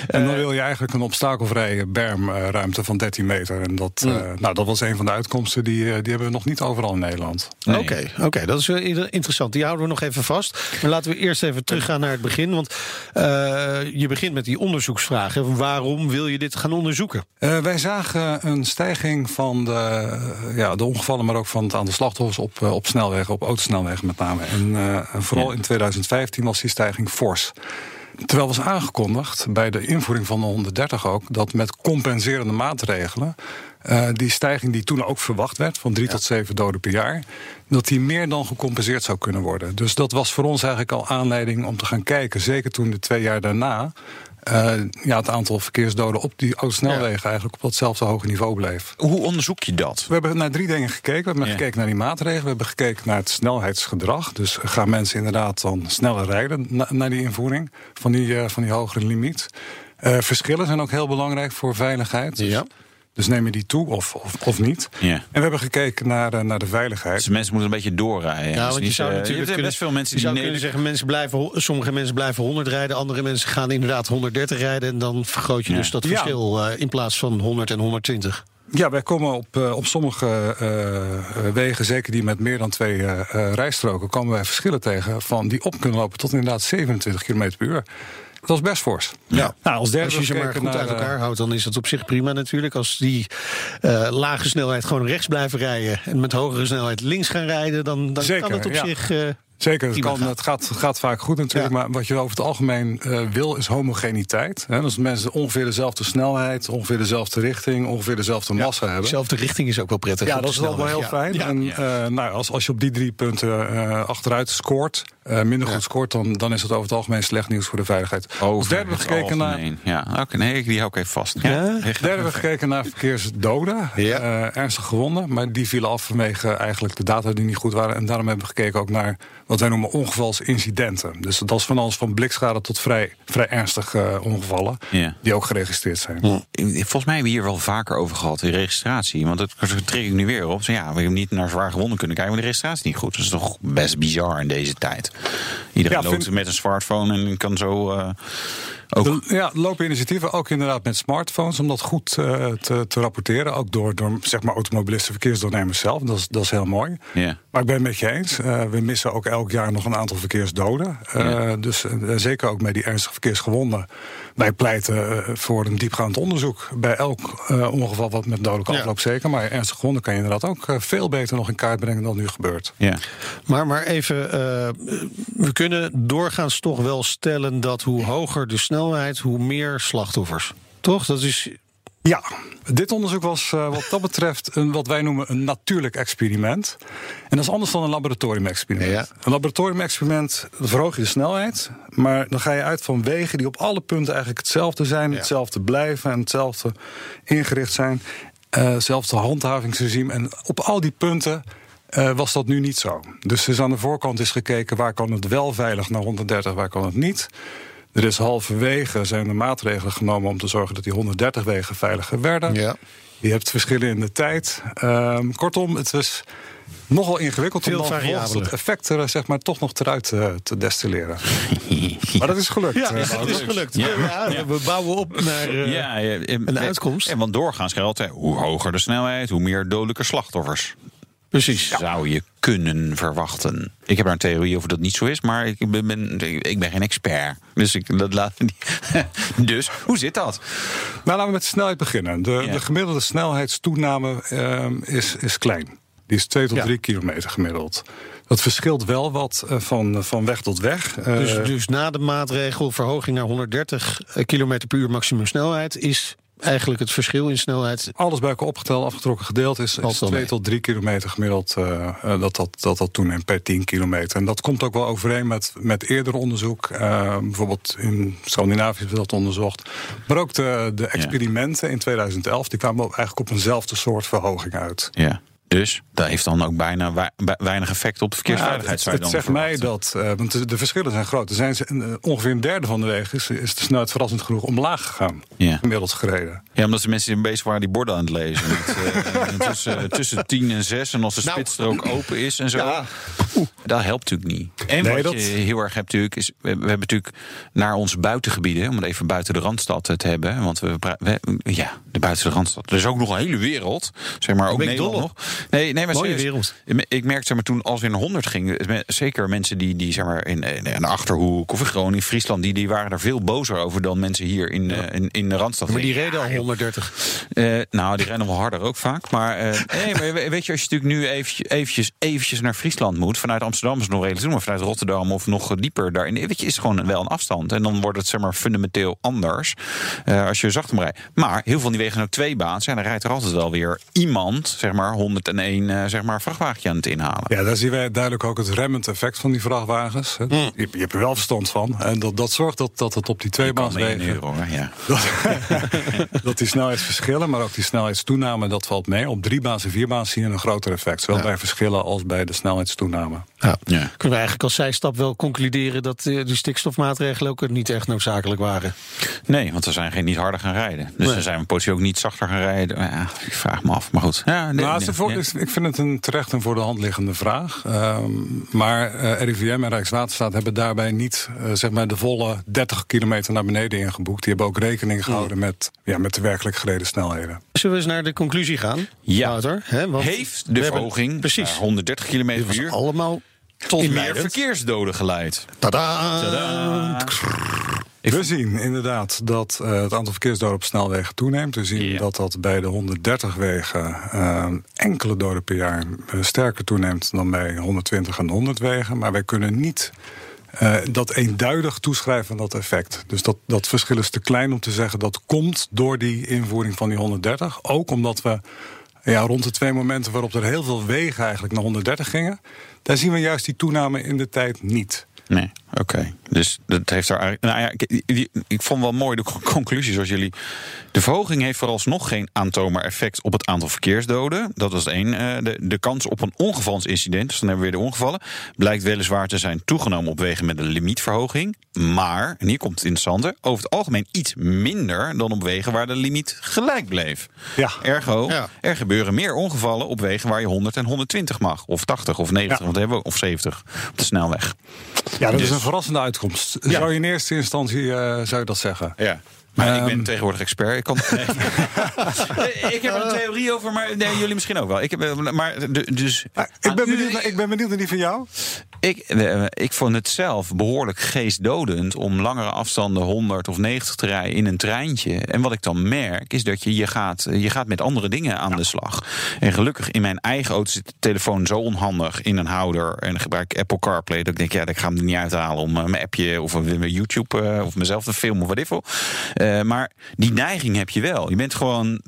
En dan eh, wil je eigenlijk een obstakelvrije bermruimte van 13 meter. En dat, uh, nou, dat was een van de uitkomsten, die, eh, die hebben we nog niet overal in Nederland. Oké, oké, dat is interessant. Die houden we nog even vast. Maar laten we eerst even teruggaan naar het begin. Want uh, je begint met die onderzoeksvragen. Waarom wil je dit gaan onderzoeken? wij zagen een stijging van de, ja, de ongevallen, maar ook van het aantal slachtoffers op, op snelwegen, op autosnelwegen met name. En uh, vooral in 2015 was die stijging fors. Terwijl was aangekondigd bij de invoering van de 130 ook dat met compenserende maatregelen. Uh, die stijging die toen ook verwacht werd, van 3 tot 7 doden per jaar, dat die meer dan gecompenseerd zou kunnen worden. Dus dat was voor ons eigenlijk al aanleiding om te gaan kijken, zeker toen de twee jaar daarna, uh, ja, het aantal verkeersdoden op die autosnelwegen ja. eigenlijk op datzelfde hoge niveau bleef. Hoe onderzoek je dat? We hebben naar drie dingen gekeken. We hebben gekeken naar die maatregelen. We hebben gekeken naar het snelheidsgedrag. Dus gaan mensen inderdaad dan sneller rijden na, naar die invoering van die, uh, van die hogere limiet. Uh, verschillen zijn ook heel belangrijk voor veiligheid. Dus ja. Dus neem je die toe of, of, of niet? Ja. En we hebben gekeken naar, uh, naar de veiligheid. Dus mensen moeten een beetje doorrijden. Ja, want je zou uh, natuurlijk je best veel mensen die kunnen zeggen: mensen blijven, sommige mensen blijven 100 rijden, andere mensen gaan inderdaad 130 rijden. En dan vergroot je ja. dus dat verschil uh, in plaats van 100 en 120. Ja, wij komen op, op sommige uh, wegen, zeker die met meer dan twee uh, rijstroken, komen wij verschillen tegen van die op kunnen lopen tot inderdaad 27 km per uur. Dat is best fors. Ja. Nou, als, derde als je ze maar goed uit elkaar houdt, dan is dat op zich prima natuurlijk. Als die uh, lage snelheid gewoon rechts blijven rijden en met hogere snelheid links gaan rijden, dan, dan Zeker, kan het op ja. zich. Uh, Zeker, het, kan, het gaat, gaat, vaak goed natuurlijk. Ja. Maar wat je over het algemeen uh, wil, is homogeniteit. Hè? Dus mensen ongeveer dezelfde snelheid, ongeveer dezelfde richting, ongeveer dezelfde massa hebben. Dezelfde richting is ook wel prettig. Ja, dat is wel heel fijn. En uh, nou, als, als je op die drie punten uh, achteruit scoort, minder goed scoort, dan, dan is het over het algemeen slecht nieuws voor de veiligheid. Over derde we gekeken naar. Ja, oké, okay, nee, die hou ik even vast. Ja? Derde hebben we gekeken naar verkeersdoden, ernstige gewonden. Maar die vielen af vanwege eigenlijk de data die niet goed waren. En daarom hebben we gekeken ook naar wat wij noemen ongevalsincidenten. Dus dat is van alles van blikschade tot vrij, vrij ernstige uh, ongevallen. Ja. Die ook geregistreerd zijn. Volgens mij hebben we hier wel vaker over gehad, de registratie. Want dat trek ik nu weer op. ja, we hebben niet naar zwaar gewonden kunnen kijken, maar de registratie is niet goed. Dat is toch best bizar in deze tijd. Iedereen ja, loopt met een smartphone en kan zo. Uh, ook... ja, lopen initiatieven ook inderdaad met smartphones om dat goed uh, te, te, rapporteren. Ook door, door zeg maar automobilisten, verkeersdoornemers zelf. Dat is, dat is heel mooi. Yeah. Maar ik ben het met je eens. Uh, we missen ook elk jaar nog een aantal verkeersdoden. Uh, yeah. Dus zeker ook met die ernstige verkeersgewonden. Wij pleiten voor een diepgaand onderzoek. Bij elk ongeval wat met dodelijke ja. afloop zeker. Maar ernstige gewonden kan je inderdaad ook veel beter nog in kaart brengen dan nu gebeurt. Ja. Maar, maar even, we kunnen doorgaans toch wel stellen dat hoe hoger de snelheid hoe meer slachtoffers. Toch? Dat is. Ja, dit onderzoek was uh, wat dat betreft een, wat wij noemen een natuurlijk experiment. En dat is anders dan een laboratoriumexperiment. Ja. Een laboratoriumexperiment verhoog je de snelheid, maar dan ga je uit van wegen die op alle punten eigenlijk hetzelfde zijn, ja. hetzelfde blijven en hetzelfde ingericht zijn. Uh, hetzelfde handhavingsregime. En op al die punten uh, was dat nu niet zo. Dus, dus aan de voorkant is gekeken waar kan het wel veilig naar 130, waar kan het niet. Er is halverwege zijn er maatregelen genomen om te zorgen dat die 130 wegen veiliger werden. Ja. Je hebt verschillen in de tijd. Ehm, kortom, het is nogal ingewikkeld Veel om het effect er zeg maar, toch nog eruit uh, te destilleren. [laughs] maar dat is gelukt. Ja, uh, dat is gelukt. Ja. Ja, we bouwen op naar uh, ja, een uitkomst. En want doorgaans geldt, hoe hoger de snelheid, hoe meer dodelijke slachtoffers. Precies. Zou je kunnen verwachten. Ik heb daar een theorie over dat het niet zo is, maar ik ben, ben ik ben geen expert. Dus ik, dat laat niet. [laughs] dus hoe zit dat? Nou, laten we met de snelheid beginnen. De, de gemiddelde snelheidstoename uh, is, is klein. Die is 2 tot 3 kilometer gemiddeld. Dat verschilt wel wat eh, van, van weg tot weg. Dus, dus na de maatregel verhoging naar 130 km per uur maximum snelheid is eigenlijk het verschil in snelheid? Alles bij elkaar opgeteld, afgetrokken gedeeld is, is 2 tot 3 kilometer gemiddeld uh, dat, dat, dat dat toeneemt per 10 kilometer. En dat komt ook wel overeen met, met eerder onderzoek. Uh, bijvoorbeeld in Scandinavië hebben we dat onderzocht. Maar ook de, de experimenten in 2011, die kwamen eigenlijk op eenzelfde soort verhoging uit. Ja. Dus dat heeft dan ook bijna weinig effect op de verkeersveiligheid. Ja, het, het zegt mij dat, uh, want de, verschillen zijn groot. Er zijn uh, ongeveer een derde van de wegen is, is de snelheid verrassend genoeg omlaag gegaan. Ja. Gemiddeld gereden. Ja, omdat de mensen bezig waren die borden aan het lezen. Met, uh, [laughs] tussen, tussen tien en zes en als de nou. spitsstrook open is en zo. Ja. dat helpt natuurlijk niet. En nee, wat dat... je heel erg hebt natuurlijk is, we, hebben natuurlijk naar onze buitengebieden, om het even buiten de Randstad te hebben. Want we, we ja, de buiten de Randstad. Er is ook nog een hele wereld, zeg maar, ook Nederland nog. Nee, nee, maar Mooie wereld. Ik merkte zeg maar, toen als we in 100 gingen, zeker mensen die, die zeg maar, in, in de Achterhoek of in Groningen, Friesland, die, die waren er veel bozer over dan mensen hier in, ja. in, in de Randstad. Maar die reden al 130. Uh, nou, die rennen wel harder ook vaak. Maar, uh, nee, maar weet je, als je natuurlijk nu eventjes, eventjes, eventjes naar Friesland moet, vanuit Amsterdam is het nog redelijk doen, maar vanuit Rotterdam of nog dieper daarin, weet je, is gewoon wel een afstand. En dan wordt het zeg maar fundamenteel anders uh, als je zachter rijdt. Maar heel veel van die wegen ook twee baans. En dan rijdt er altijd wel weer iemand, zeg maar 101 uh, zeg maar, vrachtwagentje aan het inhalen. Ja, daar zien wij duidelijk ook het remmend effect van die vrachtwagens. Mm. Je, je, hebt er wel verstand van. En dat, dat zorgt dat, dat het op die twee ja. [laughs] dat, [laughs] dat die snelheidsverschillen, maar ook die snelheidstoename, dat valt mee. Op drie baans en vier baans zie je een groter effect. Zowel bij verschillen als bij de snelheidstoename. Ja. ja. Kunnen we eigenlijk als zijstap wel concluderen dat uh, die stikstofmaatregelen ook niet echt noodzakelijk waren? Nee, want we zijn geen niet harder gaan rijden. Dus nee. we zijn potje ook niet zachter gaan rijden. Ja, ik vraag me af, maar goed. Ja, nee, nou, nee, ik vind het een terecht en voor de hand liggende vraag. Um, maar uh, RIVM en Rijkswaterstaat hebben daarbij niet uh, zeg maar de volle 30 kilometer naar beneden ingeboekt. Die hebben ook rekening gehouden met, ja, met de werkelijk gereden snelheden. Zullen we eens naar de conclusie gaan? Ja. Wouter, hè? Want Heeft de verhoging precies 130 kilometer per uur allemaal tot meer verkeersdoden geleid? Tada! We zien inderdaad dat uh, het aantal verkeersdoden op snelwegen toeneemt. We zien yeah. dat dat bij de 130 wegen uh, enkele doden per jaar uh, sterker toeneemt dan bij 120 en 100 wegen. Maar wij kunnen niet dat eenduidig toeschrijven aan dat effect. Dus dat, dat verschil is te klein om te zeggen dat komt door die invoering van die 130. Ook omdat we ja, rond de twee momenten waarop er heel veel wegen eigenlijk naar 130 gingen, daar zien we juist die toename in de tijd niet. Nee, oké. Dus dat heeft daar. Nou ja, ik, ik, vond wel mooi de conclusie zoals jullie. De verhoging heeft vooralsnog geen aantoonbaar effect op het aantal verkeersdoden. Dat was één. Uh, de, de kans op een ongevalsincident, dus dan hebben we weer de ongevallen, blijkt weliswaar te zijn toegenomen op wegen met een limietverhoging. Maar, en hier komt het interessante, over het algemeen iets minder dan op wegen waar de limiet gelijk bleef. Ja. Ergo, ja. er gebeuren meer ongevallen op wegen waar je 100 en 120 mag. Of 80 of 90, ja. want hebben we, of 70 op de snelweg. Ja, dat dus. is een verrassende uitkomst. Ja. Zou je in eerste instantie uh, zou je dat zeggen? Ja. Maar um, ik ben ehm. tegenwoordig expert. Ik, kan, [laughs] nee. ik heb er een theorie over, maar nee, jullie misschien ook wel. Ik, heb, eh, maar, dus, ah, ik, ben benieuwd, ik ben benieuwd naar die van jou. Ik, eh, ik vond het zelf behoorlijk geestdodend om langere afstanden 100 of 90 te rijden in een treintje. En wat ik dan merk is dat je, je, gaat, je gaat met andere dingen aan de slag. En gelukkig in mijn eigen auto zit de telefoon zo onhandig in een houder. En gebruik ik Apple CarPlay. Dat ik denk, ja, ik ga hem er niet uithalen om mijn appje of mijn YouTube of mezelf te filmen of wat ik wil. Uh, maar die neiging heb je wel. Je bent gewoon.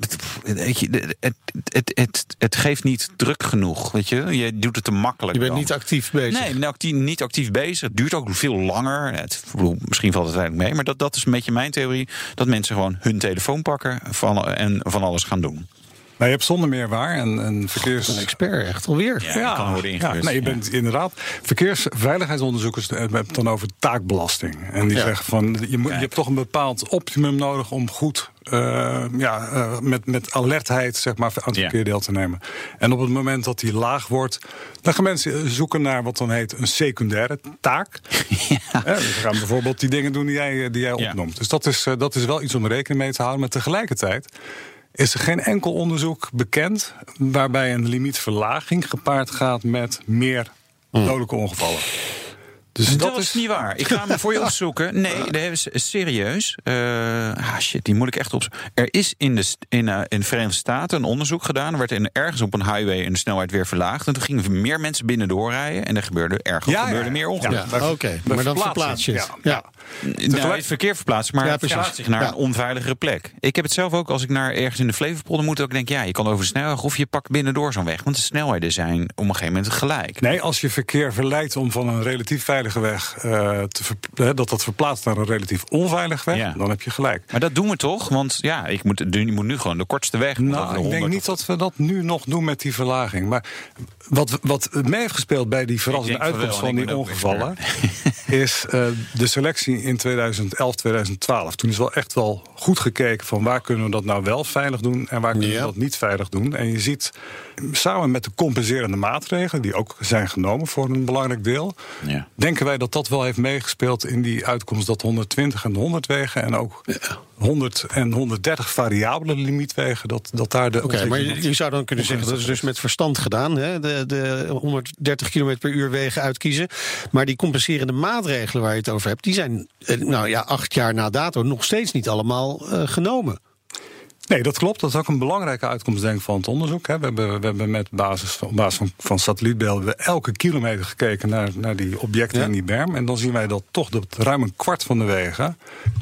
Weet je, het, het, het, het, geeft niet druk genoeg. Weet je? je doet het te makkelijk. Je bent dan. niet actief bezig. Nee, actief, niet actief bezig. Het duurt ook veel langer. Het, misschien valt het eigenlijk mee. Maar dat, dat is een beetje mijn theorie. Dat mensen gewoon hun telefoon pakken van, en van alles gaan doen. Nou, je hebt zonder meer waar. En, en verkeers... Een expert, echt alweer. Ja, ja, kan worden ja, nee, je bent inderdaad... Verkeersveiligheidsonderzoekers hebben het dan over taakbelasting. En die zeggen van, je, moet, je hebt toch een bepaald optimum nodig om goed uh, ja, uh, met, met alertheid zeg maar, aan het verkeer deel te nemen. En op het moment dat die laag wordt, dan gaan mensen zoeken naar wat dan heet een secundaire taak. [laughs] Ja. Ja, dus gaan bijvoorbeeld die dingen doen die jij, die jij opnoemt. Dus dat is, uh, dat is wel iets om rekening mee te houden. Maar tegelijkertijd is er geen enkel onderzoek bekend waarbij een limietverlaging gepaard gaat met meer mm. dodelijke ongevallen. Dus dat, is niet waar. Ik ga hem voor je [laughs] opzoeken. Nee, dat hebben ze serieus. Uh, ah shit, die moet ik echt opzoeken. Er is in de, in, uh, in de Verenigde Staten een onderzoek gedaan. Er werd in, ergens op een highway een snelheid weer verlaagd. En toen gingen meer mensen binnen doorrijden. En er gebeurde ergens ja, gebeurde meer ongelukken. Ja, Oké, maar dan verplaats je het. Ja. Nou, het verkeer verplaatst, maar het verplaatst zich naar een onveiligere plek. Ik heb het zelf ook als ik naar ergens in de Flevopolder moet. ook denk, ja, je kan over de snelweg of je pakt binnendoor zo'n weg. Want de snelheden zijn op een gegeven moment gelijk. Nee, als je verkeer verleidt om van een relatief veilige weg uh, te dat dat verplaatst naar een relatief onveilige weg, dan heb je gelijk. Maar dat doen we toch? Want ja, ik moet, je moet nu gewoon de kortste weg. Nou, ik denk niet dat we dat nu nog doen met die verlaging. Maar wat, wat mee heeft gespeeld bij die verrassende uitkomst van die ongevallen, is uh, de selectie in 2011, 2012. Toen is wel echt wel goed gekeken van waar kunnen we dat nou wel veilig doen en waar kunnen we dat niet veilig doen. En je ziet samen met de compenserende maatregelen, die ook zijn genomen voor een belangrijk deel, ja. denken wij dat dat wel heeft meegespeeld in die uitkomst dat 120 en 100 wegen en ook 100 en 130 variabele limietwegen, dat, dat daar de. Oké, maar je, zou dan kunnen zeggen dat is dus met verstand gedaan, hè? De, de 130 km per uur wegen uitkiezen. Maar die compenserende maatregelen waar je het over hebt, die zijn eh, nou ja, acht jaar na dato nog steeds niet allemaal uh, genomen. Nee, dat klopt. Dat is ook een belangrijke uitkomst denk ik, van het onderzoek. We hebben, we hebben met basis, op basis van, van satellietbeelden elke kilometer gekeken naar, naar die objecten in die berm. En dan zien wij dat toch dat ruim een kwart van de wegen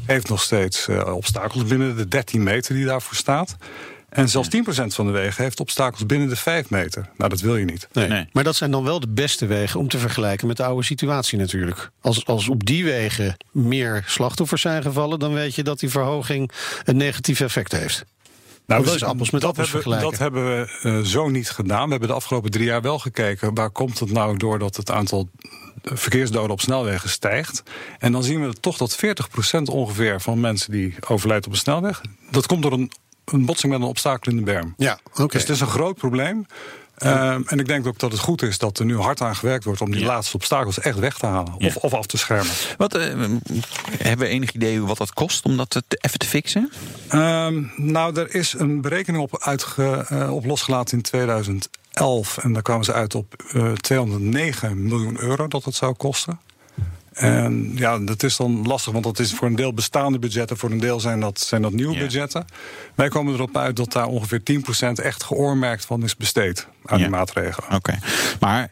heeft nog steeds uh, obstakels binnen de 13 meter die daarvoor staat. En zelfs 10% van de wegen heeft obstakels binnen de 5 meter. Nou, dat wil je niet. Nee. Maar dat zijn dan wel de beste wegen om te vergelijken met de oude situatie natuurlijk. Als, als op die wegen meer slachtoffers zijn gevallen, dan weet je dat die verhoging een negatief effect heeft. Nou, dat is appels met appels vergelijken. Dat hebben we uh, zo niet gedaan. We hebben de afgelopen drie jaar wel gekeken... waar komt het nou door dat het aantal verkeersdoden op snelwegen stijgt. En dan zien we toch dat 40% ongeveer van mensen die overlijden op een snelweg... dat komt door een, een botsing met een obstakel in de berm. Ja, oké. Dus het is een groot probleem. Ehm, en ik denk ook dat het goed is dat er nu hard aan gewerkt wordt om die laatste obstakels echt weg te halen of, of af te schermen. Wat, uh, hebben we enig idee wat dat kost om dat te, even te fixen? Ehm, nou, er is een berekening op, uitge, uh, op losgelaten in 2011 en daar kwamen ze uit op 209 eh, miljoen euro dat het zou kosten. En ja, dat is dan lastig, want dat is voor een deel bestaande budgetten, voor een deel zijn dat, zijn dat nieuwe budgetten. Wij komen erop uit dat daar ongeveer 10% echt geoormerkt van is besteed aan die maatregelen. Oké, maar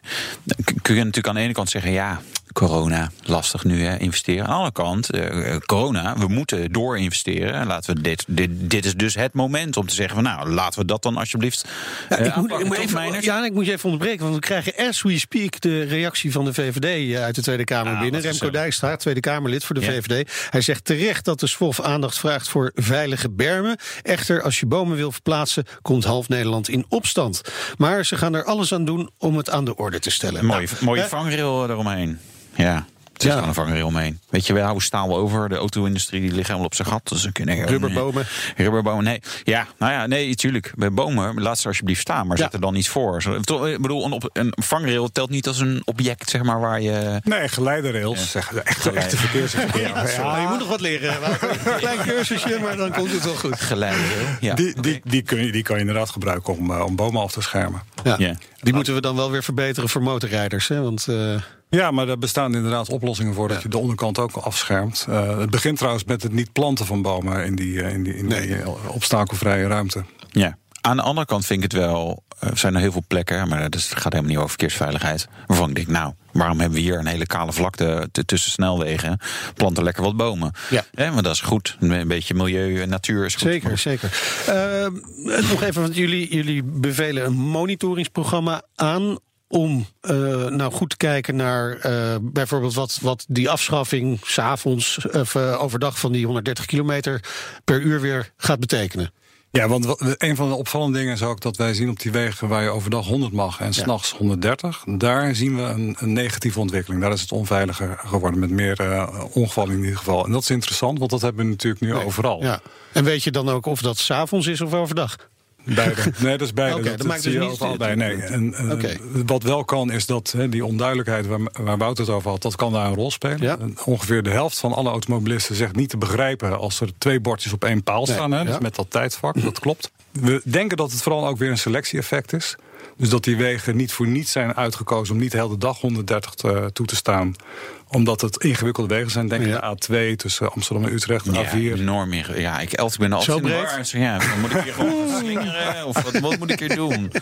kun je natuurlijk aan de ene kant zeggen, ja, corona, lastig nu hè, investeren. Aan de andere kant, uh, corona, we moeten doorinvesteren. Laten we dit, dit, dit is dus het moment om te zeggen van nou, laten we dat dan alsjeblieft ja, ik, moet, ik moet even, ja, ik moet je even onderbreken, want we krijgen as we speak de reactie van de VVD uit de Tweede Kamer ah, binnen. Remco Dijkstra, Tweede Kamerlid voor de VVD. Hij zegt terecht dat de SWOF aandacht vraagt voor veilige bermen. Echter, als je bomen wil verplaatsen, komt half Nederland in opstand. Maar ze gaan er alles aan doen om het aan de orde te stellen. Mooie, nou, mooie vangrail eromheen. Ja. Het is ja. gewoon een vangrail omheen. Weet je, we houden staal over. De auto-industrie die ligt helemaal op zijn gat. Dus kunnen Rubberbomen. Rubberbomen, nee. Ja, nou ja, nee, tuurlijk. Bij bomen, laat ze alsjeblieft staan. Maar zet er dan niet voor. Ik bedoel, een, een vangrail telt niet als een object, zeg maar, waar je... Nee, geleiderrails. Ja. Echt, echte verkeersverkeer. Ja, Je moet nog wat leren. [laughs] Een klein cursusje, maar dan komt het wel goed. Geleiderrail, ja. Die, die, die, kun je, die kan je inderdaad gebruiken om, uh, om bomen af te schermen. Ja. Die moeten we dan wel weer verbeteren voor motorrijders, hè? Want... Uh, ja, maar er bestaan inderdaad oplossingen voor dat je de onderkant ook afschermt. Uh, het begint trouwens met het niet planten van bomen in die, uh, in die, in die uh, obstakelvrije ruimte. Ja. Aan de andere kant vind ik het wel. Er zijn er heel veel plekken, maar het gaat helemaal niet over verkeersveiligheid. Waarvan ik denk, nou, waarom hebben we hier een hele kale vlakte tussen snelwegen? Planten lekker wat bomen. Ja. maar dat is goed. Een beetje milieu en natuur is goed. Zeker, zeker. nog even, want jullie, jullie bevelen een monitoringsprogramma aan om uh, nou goed te kijken naar uh, bijvoorbeeld wat, wat die afschaffing s'avonds of overdag van die 130 kilometer per uur weer gaat betekenen. Ja, want een van de opvallende dingen is ook dat wij zien op die wegen waar je overdag 100 mag en s'nachts 130. Daar zien we een, een, negatieve ontwikkeling. Daar is het onveiliger geworden met meer uh, ongevallen in ieder geval. En dat is interessant, want dat hebben we natuurlijk nu overal. Ja. En weet je dan ook of dat s'avonds is of overdag? Beide. [laughs] Nee, dat is beide. Okay, dat, dat maakt dus niet overal bij. Nee. En, okay. Wat wel kan, is dat hè, die onduidelijkheid waar, waar Wouter het over had, dat kan daar een rol spelen. Ja. Ongeveer de helft van alle automobilisten zegt niet te begrijpen als er twee bordjes op één paal staan. Hè, dus met dat tijdvak, dat klopt. We denken dat het vooral ook weer een selectie-effect is. Dus dat die wegen niet voor niets zijn uitgekozen om niet de hele dag 130 toe te staan omdat het ingewikkelde wegen zijn. Denk aan de A2 tussen Amsterdam en Utrecht, ja, A4. enorm Ja, ik, ik ben altijd Zo breed? Ja, dan moet ik hier gewoon slingeren. Of wat, wat, moet ik hier doen?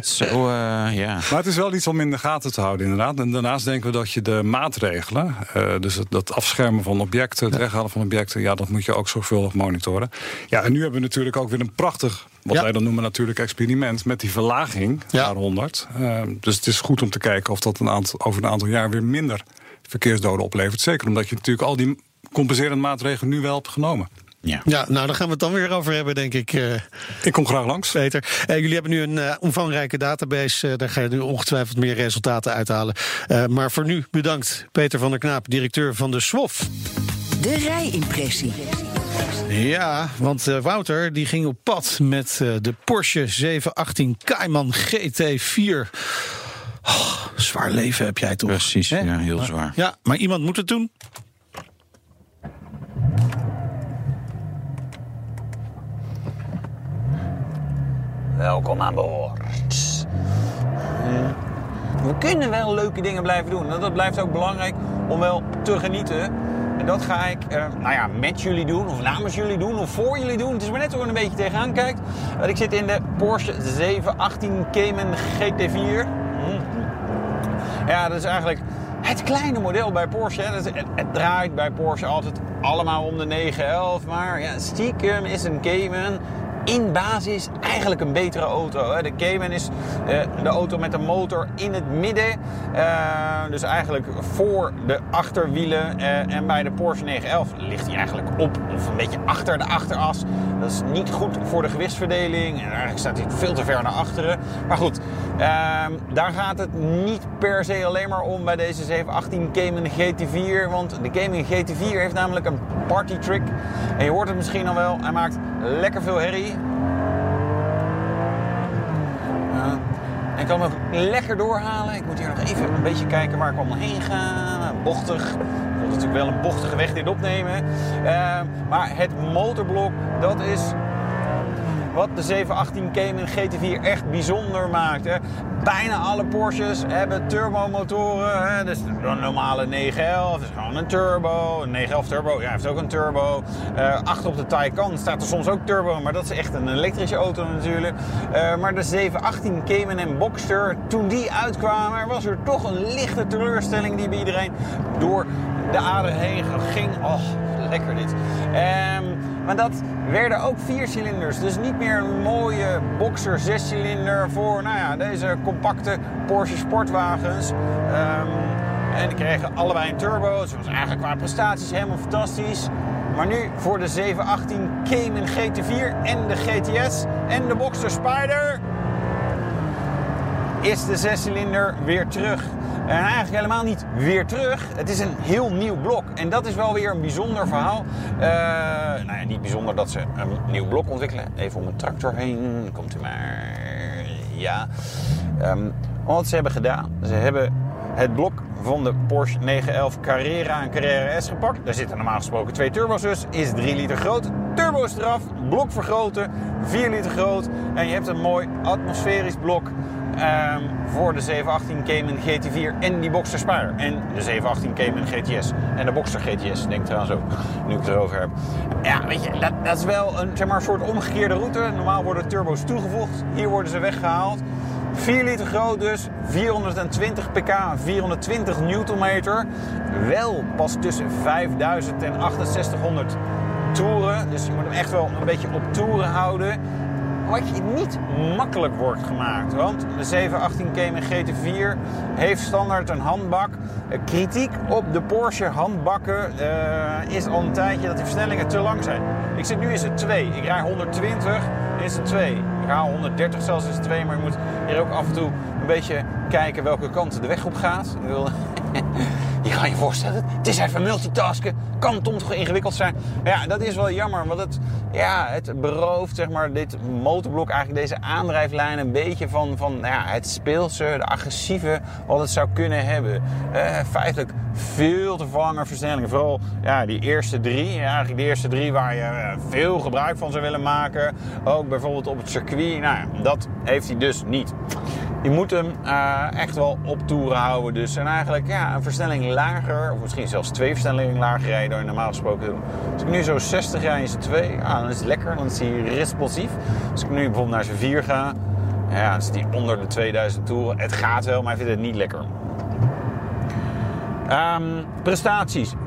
Zo, uh, ja. Maar het is wel iets om in de gaten te houden, inderdaad. En daarnaast denken we dat je de maatregelen... Uh, dus het, dat afschermen van objecten, het weghalen van objecten... ja, dat moet je ook zorgvuldig monitoren. Ja, en nu hebben we natuurlijk ook weer een prachtig... wat wij dan noemen natuurlijk experiment... met die verlaging naar 100. Uh, dus het is goed om te kijken of dat een aantal, over een aantal jaar weer minder verkeersdoden oplevert. Zeker omdat je natuurlijk al die compenserende maatregelen nu wel hebt genomen. Ja. ja, nou daar gaan we het dan weer over hebben, denk ik. Uh, ik kom graag langs. Peter, uh, jullie hebben nu een uh, omvangrijke database. daar ga je nu ongetwijfeld meer resultaten uithalen. maar voor nu bedankt, Peter van der Knaap, directeur van de SWOF. De rijimpressie. Ja, want Wouter die ging op pad met de Porsche 718 Cayman GT4. Oh, zwaar leven heb jij toch? Precies, ja, heel zwaar. Ja, maar iemand moet het doen. Welkom aan boord. We kunnen wel leuke dingen blijven doen. En dat blijft ook belangrijk om wel te genieten. En dat ga ik uh, nou ja, met jullie doen, of namens jullie doen, of voor jullie doen. Het is maar net hoe je een beetje tegenaan kijkt. Ik zit in de Porsche 718 Cayman GT4. Ja, dat is eigenlijk het kleine model bij Porsche. Het, het, draait bij Porsche altijd allemaal om de 911. Maar ja, stiekem is een Cayman in basis eigenlijk een betere auto. De Cayman is eh, de auto met de motor in het midden. Eh, dus eigenlijk voor de achterwielen. Eh, en bij de Porsche 911 ligt hij eigenlijk op of een beetje achter de achteras. Dat is niet goed voor de gewichtsverdeling. En eigenlijk staat hij veel te ver naar achteren. Maar goed, ehm, daar gaat het niet per se alleen maar om bij deze 718 Cayman GT4. Want de Cayman GT4 heeft namelijk een party trick. En je hoort het misschien al wel. Hij maakt lekker veel herrie. En ik kan hem lekker doorhalen. Ik moet hier nog even een beetje kijken waar ik allemaal heen ga. Bochtig. Ik wil natuurlijk wel een bochtige weg dit opnemen. Uh, maar het motorblok, dat is wat de 718 Cayman GT4 echt bijzonder maakt. Hè. Bijna alle Porsches hebben turbomotoren. Hè. Dus de normale 911 is gewoon een turbo. Een 911 turbo ja, heeft ook een turbo. Uh, achter op de Taycan staat er soms ook turbo, maar dat is echt een elektrische auto natuurlijk. Uh, maar de 718 Cayman en Boxster, toen die uitkwamen, was er toch een lichte teleurstelling die bij iedereen door de ader heen ging. Oh, lekker dit. Um, maar dat werden ook viercilinders. Dus niet meer een mooie boxer zescilinder voor nou ja, deze compacte Porsche sportwagens. Um, en die kregen allebei een turbo. Dus was eigenlijk qua prestaties helemaal fantastisch. Maar nu voor de 718 Cayman GT4 en de GTS en de Boxster Spider is de zescilinder weer terug. En eigenlijk helemaal niet weer terug. Het is een heel nieuw blok. En dat is wel weer een bijzonder verhaal. Uh, nou ja, niet bijzonder dat ze een nieuw blok ontwikkelen. Even om een tractor heen. Komt u maar. Ja. Um, wat ze hebben gedaan. Ze hebben het blok van de Porsche 911 Carrera en Carrera S gepakt. Daar zitten normaal gesproken twee turbo's dus. Is 3 liter groot. Turbo's eraf. Blok vergroten. 4 liter groot. En je hebt een mooi atmosferisch blok Um, voor de 718 Cayman GT4 en die Boxster Spider. En de 718 Cayman GTS. En de Boxster GTS, denk trouwens ook, nu ik het erover heb. Ja, weet je, dat, dat is wel een, zeg maar, soort omgekeerde route. Normaal worden turbo's toegevoegd, hier worden ze weggehaald. 4 liter groot dus, 420 pk, 420 newtonmeter. Wel pas tussen 5000 en 6800 toeren. Dus je moet hem echt wel een beetje op toeren houden. Wat je niet makkelijk wordt gemaakt. Want de 718 Cayman GT4 heeft standaard een handbak. Kritiek op de Porsche handbakken uh, is al een tijdje dat die versnellingen te lang zijn. Ik zit nu in z'n 2. Ik rij 120 in z'n 2. Ik haal 130 zelfs in z'n 2, maar je moet hier ook af en toe een beetje kijken welke kant de weg op gaat. [laughs] je kan je voorstellen, het is even multitasken. Kan toch ingewikkeld zijn. Ja, dat is wel jammer, want het, ja, het berooft zeg maar, dit motorblok, eigenlijk deze aandrijflijn, een beetje van, van nou ja, het speelse, de agressieve, wat het zou kunnen hebben. Uh, feitelijk veel te vangen versnellingen. Vooral ja, die eerste drie, eigenlijk de eerste drie waar je eh, veel gebruik van zou willen maken. Ook bijvoorbeeld op het circuit. Nou ja, dat heeft hij dus niet. Je moet hem uh, echt wel op toeren houden. Dus en eigenlijk ja, een versnelling lager, of misschien zelfs twee versnellingen lager rijden dan je normaal gesproken doen. Als ik nu zo 60 rij in zijn 2, ah, dan is het lekker, dan is hij responsief. Als ik nu bijvoorbeeld naar zijn 4 ga, ja, dan zit hij onder de 2000 toeren. Het gaat wel, maar hij vindt het niet lekker. Um, prestaties. 4,4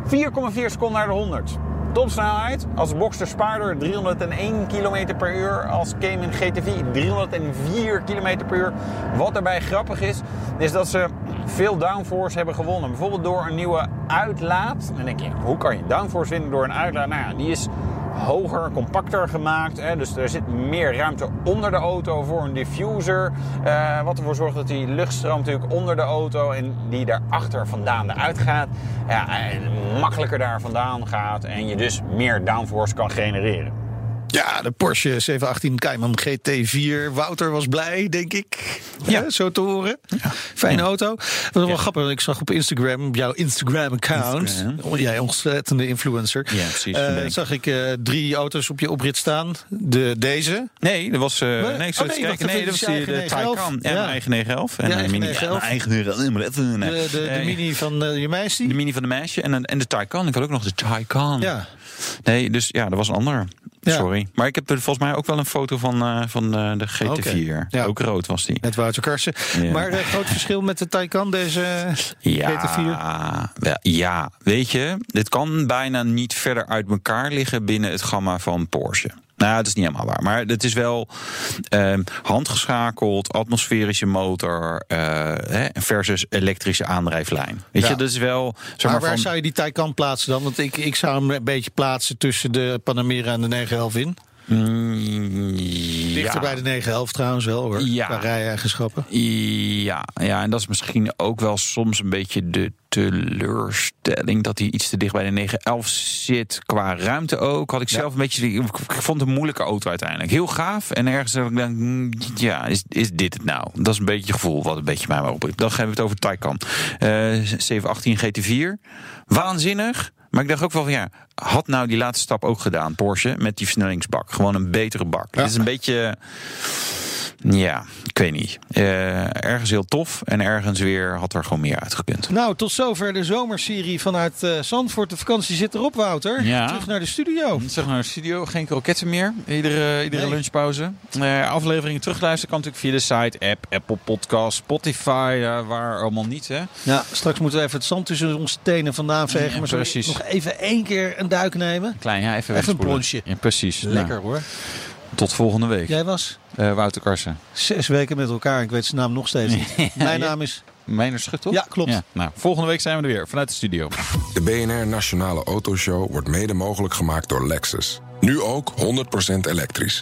seconden naar de 100. Topsnelheid als Boxster Spider 301 km per uur. Als Cayman GT4 304 km per uur. Wat daarbij grappig is, is dat ze veel downforce hebben gewonnen. Bijvoorbeeld door een nieuwe uitlaat. Dan denk je, hoe kan je downforce winnen door een uitlaat? Nou ja, die is hoger, compacter gemaakt. Hè? Dus er zit meer ruimte onder de auto voor een diffuser. Uh, wat ervoor zorgt dat die luchtstroom natuurlijk onder de auto en die daarachter vandaan eruit gaat. Ja, en makkelijker daar vandaan gaat en je dus meer downforce kan genereren. Ja, de Porsche 718 Cayman GT4. Wouter was blij, denk ik. Ja. zo te horen. Ja. Fijne auto. Wat was wel grappig. Ik zag op Instagram, op jouw Instagram-account. Jij ontzettende influencer. Ja, precies. Uh, zag ik uh, drie auto's op je oprit staan. De, deze. Nee, dat was. Uh, nee, nee, oh, nee, kijken. nee dat was de, de Taycan. Ja, mijn eigen 911. En de mini. Ja, eigen 911. De, de, de, mini van je meisje. De mini van de meisje. En, en de Taycan. Ik had ook nog de Taycan. Ja. Nee, dus ja, dat was een ander. Sorry. Maar ik heb er volgens mij ook wel een foto van, uh, van uh, de GT4. Ja. Ook rood was die. Met Wouter Karsen. Ja. Maar uh, groot verschil met de Taycan, deze ja, GT4? Ja, ja, weet je, dit kan bijna niet verder uit elkaar liggen binnen het gamma van Porsche. Nou, dat is niet helemaal waar. Maar het is wel uh, handgeschakeld, atmosferische motor uh, versus elektrische aandrijflijn. Weet je, dat is wel. Zeg maar, waar zou je die Taycan plaatsen dan? Want ik, ik zou hem een beetje plaatsen tussen de Panamera en de 911 in. Mm, Dichter bij de 911 trouwens wel hoor, ja. qua rij-eigenschappen. Ja, ja, en dat is misschien ook wel soms een beetje de teleurstelling... dat hij iets te dicht bij de 911 zit. Qua ruimte ook. Had ik zelf een beetje... Ik vond het een moeilijke auto uiteindelijk. Heel gaaf. En ergens heb ik dan... Mm, ja, is, is dit het nou? Dat is een beetje het gevoel wat een beetje mij maar op. Dan gaan we het over Taycan. Uh, 718 GT4. Waanzinnig. Maar ik dacht ook wel van ja, had nou die laatste stap ook gedaan, Porsche, met die versnellingsbak. Gewoon een betere bak. Het is een beetje. Ja, ik weet niet. Uh, ergens heel tof en ergens weer had er gewoon meer uitgekund. Nou, tot zover de zomerserie vanuit uh, Zandvoort. De vakantie zit erop, Wouter. Ja. Terug naar de studio. Terug naar de studio. Geen kroketten meer. Iedere, iedere lunchpauze. Uh, afleveringen terugluisteren kan natuurlijk via de site, app, Apple Podcast, Spotify, waar allemaal niet. Hè? Ja, straks moeten we even het zand tussen onze tenen vandaan vegen. maar precies. nog even één keer een duik nemen. Klein, ja, even, even een plonsje. Ja, precies. Lekker nou. hoor. Tot volgende week. Jij was? Uh, Wouter Karsen. Zes weken met elkaar. Ik weet zijn naam nog steeds niet. [laughs] Mijn naam is... Mijner Schut, toch? Ja, klopt. Ja, nou, volgende week zijn we er weer vanuit de studio. De BNR Nationale Autoshow wordt mede mogelijk gemaakt door Lexus. Nu ook 100% elektrisch.